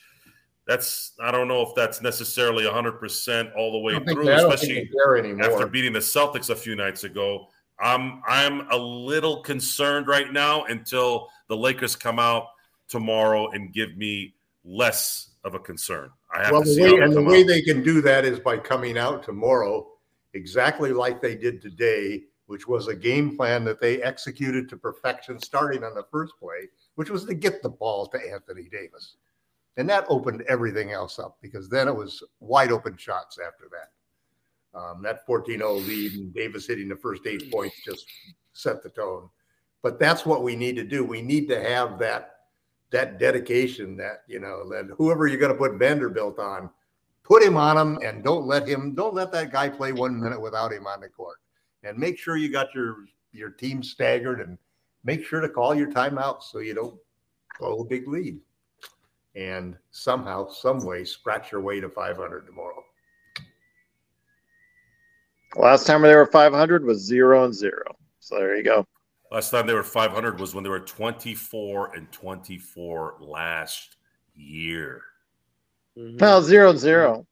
that's I don't know if that's necessarily 100% all the way through,
they- I don't think
especially
they care anymore.
after beating the Celtics a few nights ago. I'm I'm a little concerned right now until the Lakers come out tomorrow and give me less of a concern. I have
well,
to
the
see
way, and the way
out.
they can do that is by coming out tomorrow exactly like they did today, which was a game plan that they executed to perfection starting on the first play, which was to get the ball to Anthony Davis. And that opened everything else up because then it was wide open shots after that. Um, that 14 0 lead and Davis hitting the first eight points just set the tone. But that's what we need to do. We need to have that that dedication that you know that whoever you're going to put Vanderbilt on, put him on him and don't let him don't let that guy play one minute without him on the court. And make sure you got your your team staggered and make sure to call your timeouts so you don't blow a big lead. And somehow, some way, scratch your way to 500 tomorrow.
Last time they were 500 was zero and zero. So there you go.
Last time they were 500 was when they were 24 and 24 last year.
Mhm,
Well, zero and zero.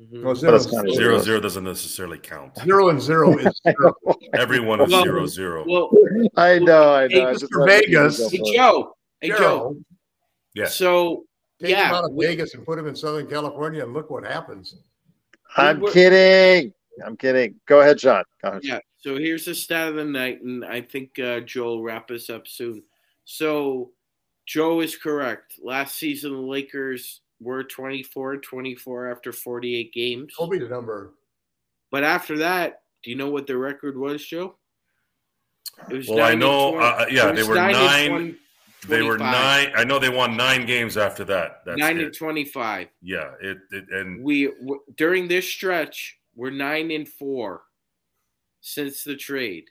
Mhm.
Well,
But
zero,
it's kind of
Zero
Yes.
zero doesn't necessarily count.
zero and zero is [laughs] zero.
Everyone is
Well-
zero zero.
Well,
I know, I know.
Hey,
I
Mr.
just wanted to
Vegas.
hey. Joe, hey Joe.
Zero.
Yeah.
So
Take
Yeah,
him out of
we-
Vegas and put him in Southern California and look what happens.
I'm
we're-
kidding. I'm kidding. Go ahead, Sean. Go ahead.
Yeah. So here's the stat of the night, and I think uh, Joe will wrap us up soon. So Joe is correct. Last season, the Lakers were 24 24 after 48 games.
Told me the number.
But after that, do you know what the record was, Joe? It was
Well, I know,
20
uh, yeah, they were nine-
20
They were nine. I know they won nine games after that. That's
nine
it.
and 25.
Yeah. It, it and
We w- during this stretch, we're nine and four since the trade.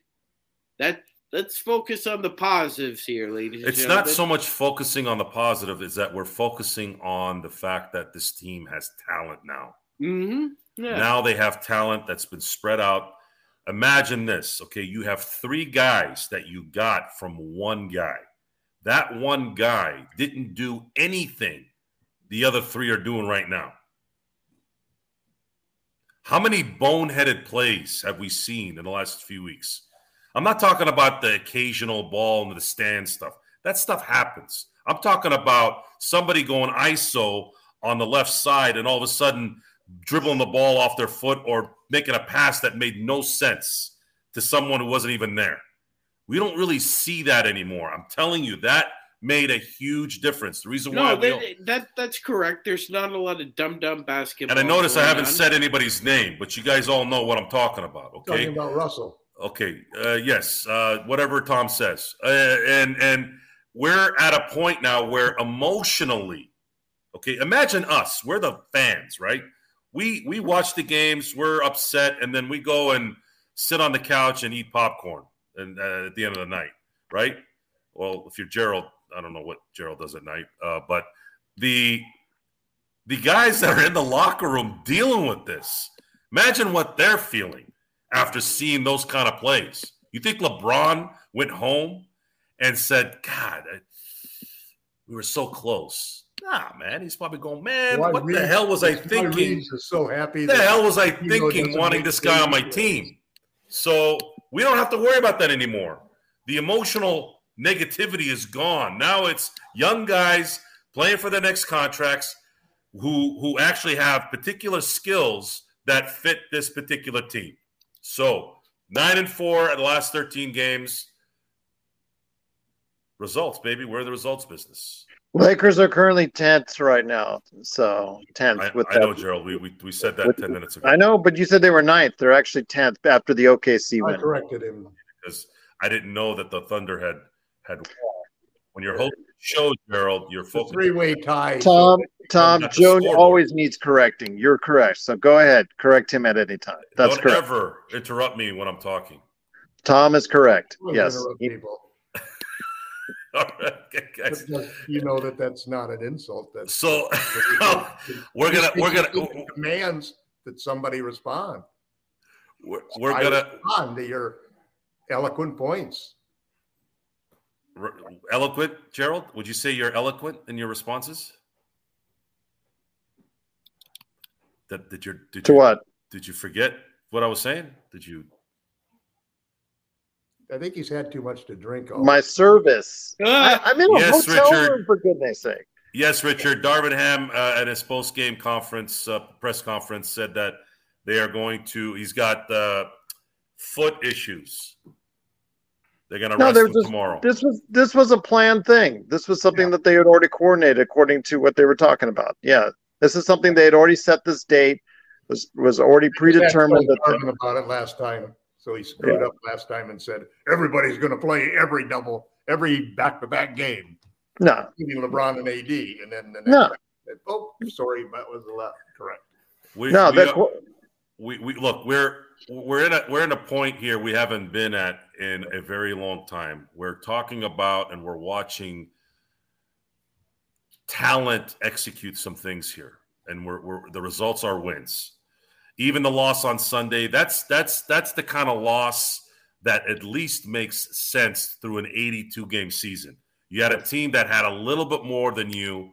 That let's focus on the positives here, ladies. and
it's not so much focusing on the positive, is that we're focusing on the fact that this team has talent now.
Mm-hmm. Yeah.
Now they have talent that's been spread out. Imagine this. Okay. You have three guys that you got from one guy. That one guy didn't do anything the other three are doing right now. How many boneheaded plays have we seen in the last few weeks? I'm not talking about the occasional ball into the stand stuff. That stuff happens. I'm talking about somebody going ISO on the left side and all of a sudden dribbling the ball off their foot or making a pass that made no sense to someone who wasn't even there. We don't really see that anymore. I'm telling you, that made a huge difference. The reason why
no, that, that, that's correct. There's not a lot of dumb dumb basketball.
And I notice I haven't on. said anybody's name, but you guys all know what I'm talking about. Okay,
talking about Russell.
Okay, uh, yes, uh, whatever Tom says, uh, and and we're at a point now where emotionally, okay, imagine us. We're the fans, right? We we watch the games, we're upset, and then we go and sit on the couch and eat popcorn, and uh, at the end of the night, right? Well, if you're Gerald, I don't know what Gerald does at night, uh, but the the guys that are in the locker room dealing with this, imagine what they're feeling after seeing those kind of plays. You think LeBron went home and said, "God, I, we were so close." Nah, man, he's probably going, "Man, why what Reaves, the hell was I thinking?"
so happy.
What the hell was I thinking, wanting this guy on my team? So we don't have to worry about that anymore. The emotional negativity is gone. Now it's young guys playing for their next contracts who who actually have particular skills that fit this particular team. So nine and four at the last 13 games. Results, baby. We're the results business.
Lakers are currently 10th right now. So 10th.
I, with I know, Gerald. We, we, we said that with, 10 minutes ago.
I know, but you said they were ninth. They're actually 10th after the OKC win.
I corrected him.
Because I didn't know that the Thunder had – had when you're hosting shows, Gerald, you're focused.
Three-way tie.
Tom, Tom, Joan always needs correcting. You're correct. So go ahead, correct him at any time. That's
Don't
correct.
ever interrupt me when I'm talking.
Tom is correct. yes.
People. [laughs] you know that that's not an insult. That's
so [laughs] [laughs] we're gonna we're gonna
demands that somebody respond.
We're, we're gonna
respond to your eloquent points
eloquent, Gerald? Would you say you're eloquent in your responses? That did you did
to
you,
what?
Did you forget what I was saying? Did you?
I think he's had too much to drink.
My service. I, am in a yes, hotel Richard. room for goodness sake.
Yes, Richard. Darvin Ham uh, at his post game conference, uh, press conference, said that they are going to. He's got uh, foot issues they're going to no, rest him just, tomorrow.
This was this was a planned thing. This was something yeah. that they had already coordinated according to what they were talking about. Yeah, this is something they had already set this date. Was was already predetermined.
That talking about it last time, so he screwed yeah. up last time and said everybody's going to play every double, every back-to-back game.
No,
including LeBron and AD, and then the next
no.
Said, oh, sorry, that was the left. Correct.
We, no, we, that, we, we look. We're we're in a we're in a point here we haven't been at in a very long time. We're talking about and we're watching talent execute some things here, and we're, we're the results are wins. Even the loss on Sunday, that's that's that's the kind of loss that at least makes sense through an 82 game season. You had a team that had a little bit more than you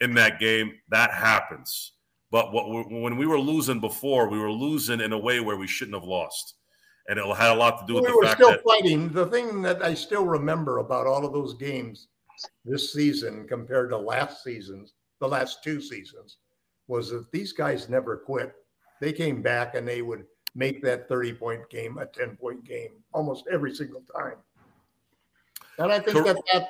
in that game. That happens. But what when we were losing before, we were losing in a way where we shouldn't have lost, and it had a lot to do with we the fact that we were still
fighting. The thing that I still remember about all of those games this season compared to last season's, the last two seasons, was that these guys never quit. They came back and they would make that 30 point game a 10 point game almost every single time. And I think that that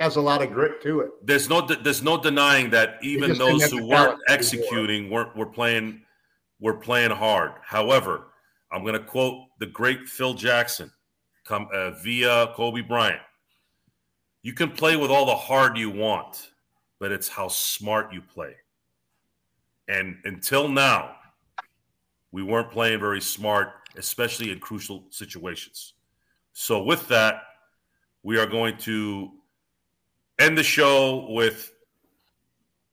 has a lot of grit to it.
There's no there's no denying that even those who weren't executing weren't were playing were playing hard. However, I'm going to quote the great Phil Jackson come uh, via Kobe Bryant. You can play with all the hard you want, but it's how smart you play. And until now, we weren't playing very smart, especially in crucial situations. So with that, we are going to end the show with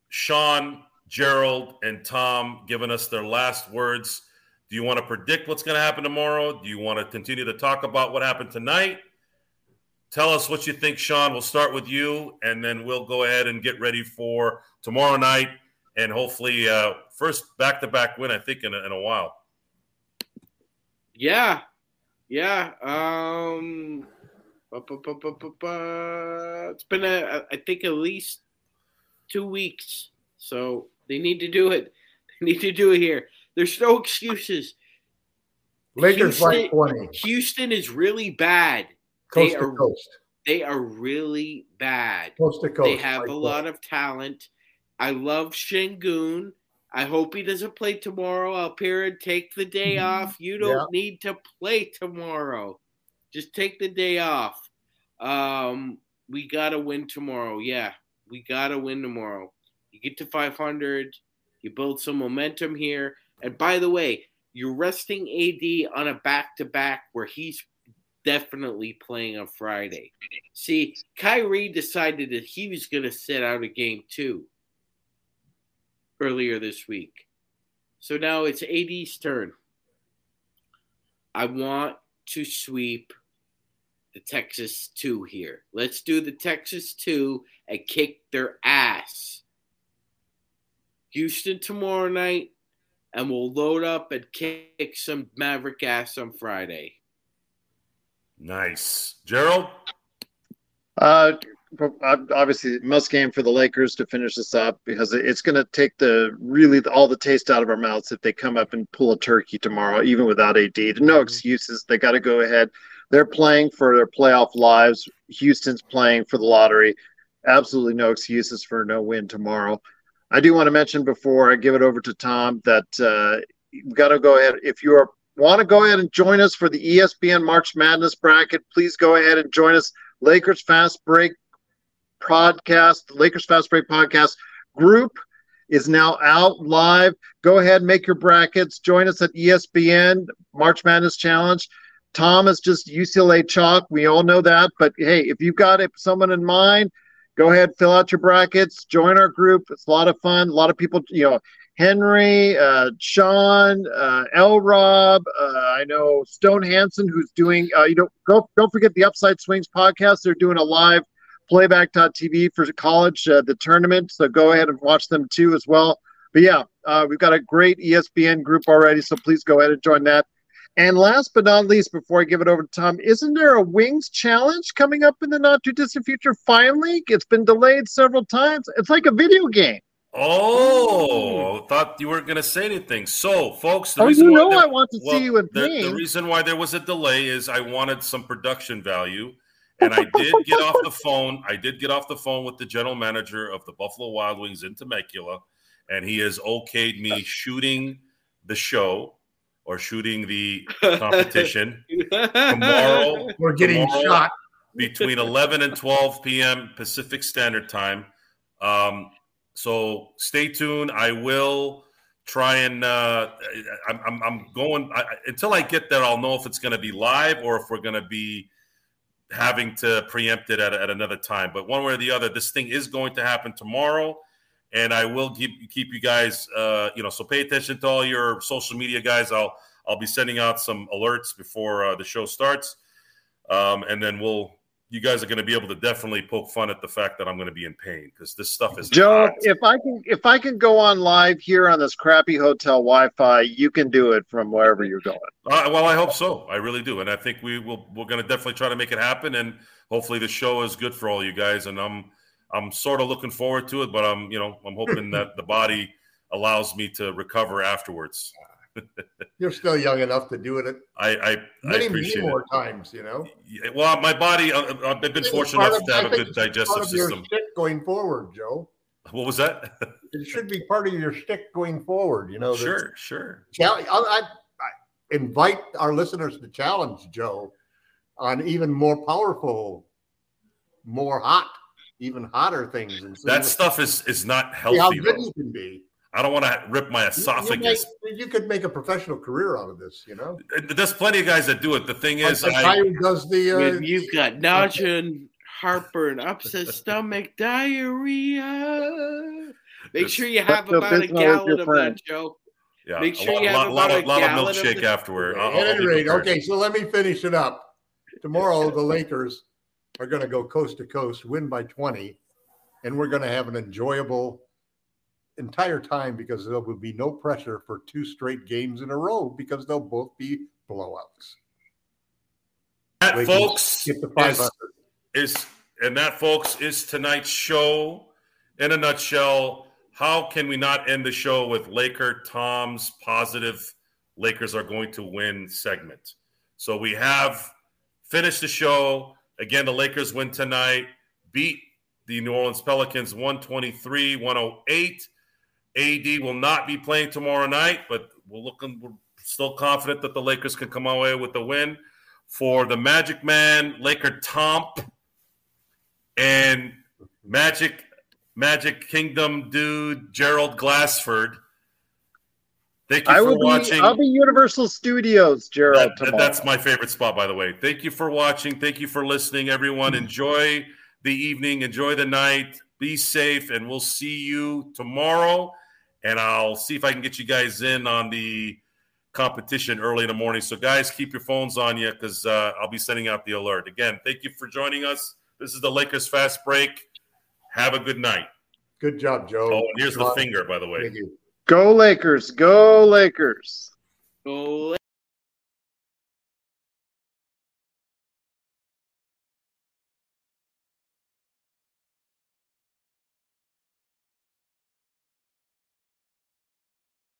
Sean, Gerald, and Tom giving us their last words. Do you want to predict what's going to happen tomorrow? Do you want to continue to talk about what happened tonight? Tell us what you think, Sean. We'll start with you, and then we'll go ahead and get ready for tomorrow night and hopefully uh, first back to back win, I think, in a, in a while.
Yeah, yeah. Um, it's been a, I think at least two weeks. So they need to do it. [laughs] They need to do it here. There's no excuses.
Lakers Houston, 20.
Houston is really bad.
Coast
they
to
are,
coast.
They are really bad.
Coast to coast.
They have a lot of talent. I love Sengun. I hope he doesn't play tomorrow. I'll appear and take the day
Mm-hmm.
off. You don't yeah. need to play tomorrow. Just take the day off. Um, we gotta win tomorrow. Yeah, we gotta win tomorrow. You get to 500. You build some momentum here. And by the way, you're resting AD on a back to back where he's definitely playing on Friday. See, Kyrie decided that he was going to sit out a game two earlier this week. So now it's AD's turn. I want to sweep the Texas 2 here. Let's do the Texas 2 and kick their ass. Houston tomorrow night, and we'll load up and kick some Maverick ass on Friday.
Nice. Gerald?
Uh, obviously, must game for the Lakers to finish this up because it's going to take the really all the taste out of our mouths if they come up and pull a turkey tomorrow, even without AD. No excuses. They got to go ahead. They're playing for their playoff lives. Houston's playing for the lottery. Absolutely no excuses for no win tomorrow. I do want to mention before I give it over to Tom that uh, you've got to go ahead. If you are, want to go ahead and join us for the ESPN March Madness bracket, please go ahead and join us. Lakers Fast Break podcast, Lakers Fast Break podcast group is now out live. Go ahead, make your brackets. Join us at ESPN March Madness Challenge. Tom is just UCLA chalk. We all know that. But hey, if you've got someone in mind, go ahead, fill out your brackets, join our group. It's a lot of fun. A lot of people, you know, Henry, uh, Sean, uh, L. Rob. Uh, I know Stone Hanen, who's doing. Uh, you know, go don't forget the Upside Swings podcast. They're doing a live playback.tv for college uh, the tournament. So go ahead and watch them too as well. But yeah, uh, we've got a great ESPN group already. So please go ahead and join that. And last but not least, before I give it over to Tom, isn't there a Wings challenge coming up in the not too distant future? Finally, it's been delayed several times. It's like a video game.
Oh, thought you weren't going to say anything. So, folks,
the oh, you know there, I want to
well,
see you in
the,
pain.
the reason why there was a delay is I wanted some production value, and I did get off the phone. I did get off the phone with the general manager of the Buffalo Wild Wings in Temecula, and he has okayed me shooting the show or shooting the competition [laughs] tomorrow.
We're getting
tomorrow
shot
between 11 and 12 p.m. Pacific Standard Time. Um, so stay tuned. I will try and uh, I'm, I'm, I'm going I, until I get there. I'll know if it's going to be live or if we're going to be having to preempt it at, at another time. But one way or the other, this thing is going to happen tomorrow and I will keep keep you guys, uh, you know. So pay attention to all your social media guys. I'll I'll be sending out some alerts before uh, the show starts, um, and then we'll. You guys are going to be able to definitely poke fun at the fact that I'm going to be in pain because this stuff is.
Joe,
hot.
if I can, if I can go on live here on this crappy hotel Wi-Fi, you can do it from wherever you're going.
Uh, well, I hope so. I really do, and I think we will. We're going to definitely try to make it happen, and hopefully the show is good for all you guys. And I'm. I'm sort of looking forward to it, but I'm, you know, I'm hoping that the body [laughs] allows me to recover afterwards. [laughs]
You're still young enough to do it.
I, I,
many,
I appreciate
many more
it.
times, you know.
Yeah, well, my body, uh, I've been fortunate enough to have a good digestive system.
going forward, Joe.
What was that? [laughs]
it should be part of your stick going forward. You know.
Sure, sure.
I, I, I invite our listeners to challenge Joe on even more powerful, more hot even hotter things. And
that stuff is is not healthy.
how good you can be.
I don't want to rip my esophagus.
You, you, could make a professional career out of this, you know.
There's plenty of guys that do it. The thing is,
the guy does the. Uh,
when you've got nausea, and heartburn, upset stomach, [laughs] diarrhea. Make sure you have about a gallon of that, Joe.
Yeah,
Make sure
a
you
lot,
have
lot,
about
lot,
a
of, lot of milkshake
of the-
afterward. I'll-
At
I'll
any rate, okay, so let me finish it up. Tomorrow, the Lakers are going to go coast to coast, win by 20, and we're going to have an enjoyable entire time because there will be no pressure for two straight games in a row because they'll both be blowouts.
That, folks, is, is and that, folks, is tonight's show. In a nutshell, how can we not end the show with Laker Tom's positive Lakers are going to win segment? So we have finished the show. Again, the Lakers win tonight, beat the New Orleans Pelicans 123 108. AD will not be playing tomorrow night, but we're looking, we're still confident that the Lakers can come away with the win. For the Magic Man, Laker Tom, and Magic Magic Kingdom dude Gerald Glassford. Thank you I for watching.
Be, I'll be Universal Studios, Gerald.
That, that's my favorite spot, by the way. Thank you for watching. Thank you for listening, everyone. Mm-hmm. Enjoy the evening. Enjoy the night. Be safe, and we'll see you tomorrow. And I'll see if I can get you guys in on the competition early in the morning. So, guys, keep your phones on you because uh, I'll be sending out the alert. Again, thank you for joining us. This is the Lakers Fast Break. Have a good night.
Good job, Joe.
Oh, and here's the finger, by the way.
Go Lakers. Go Lakers.
Go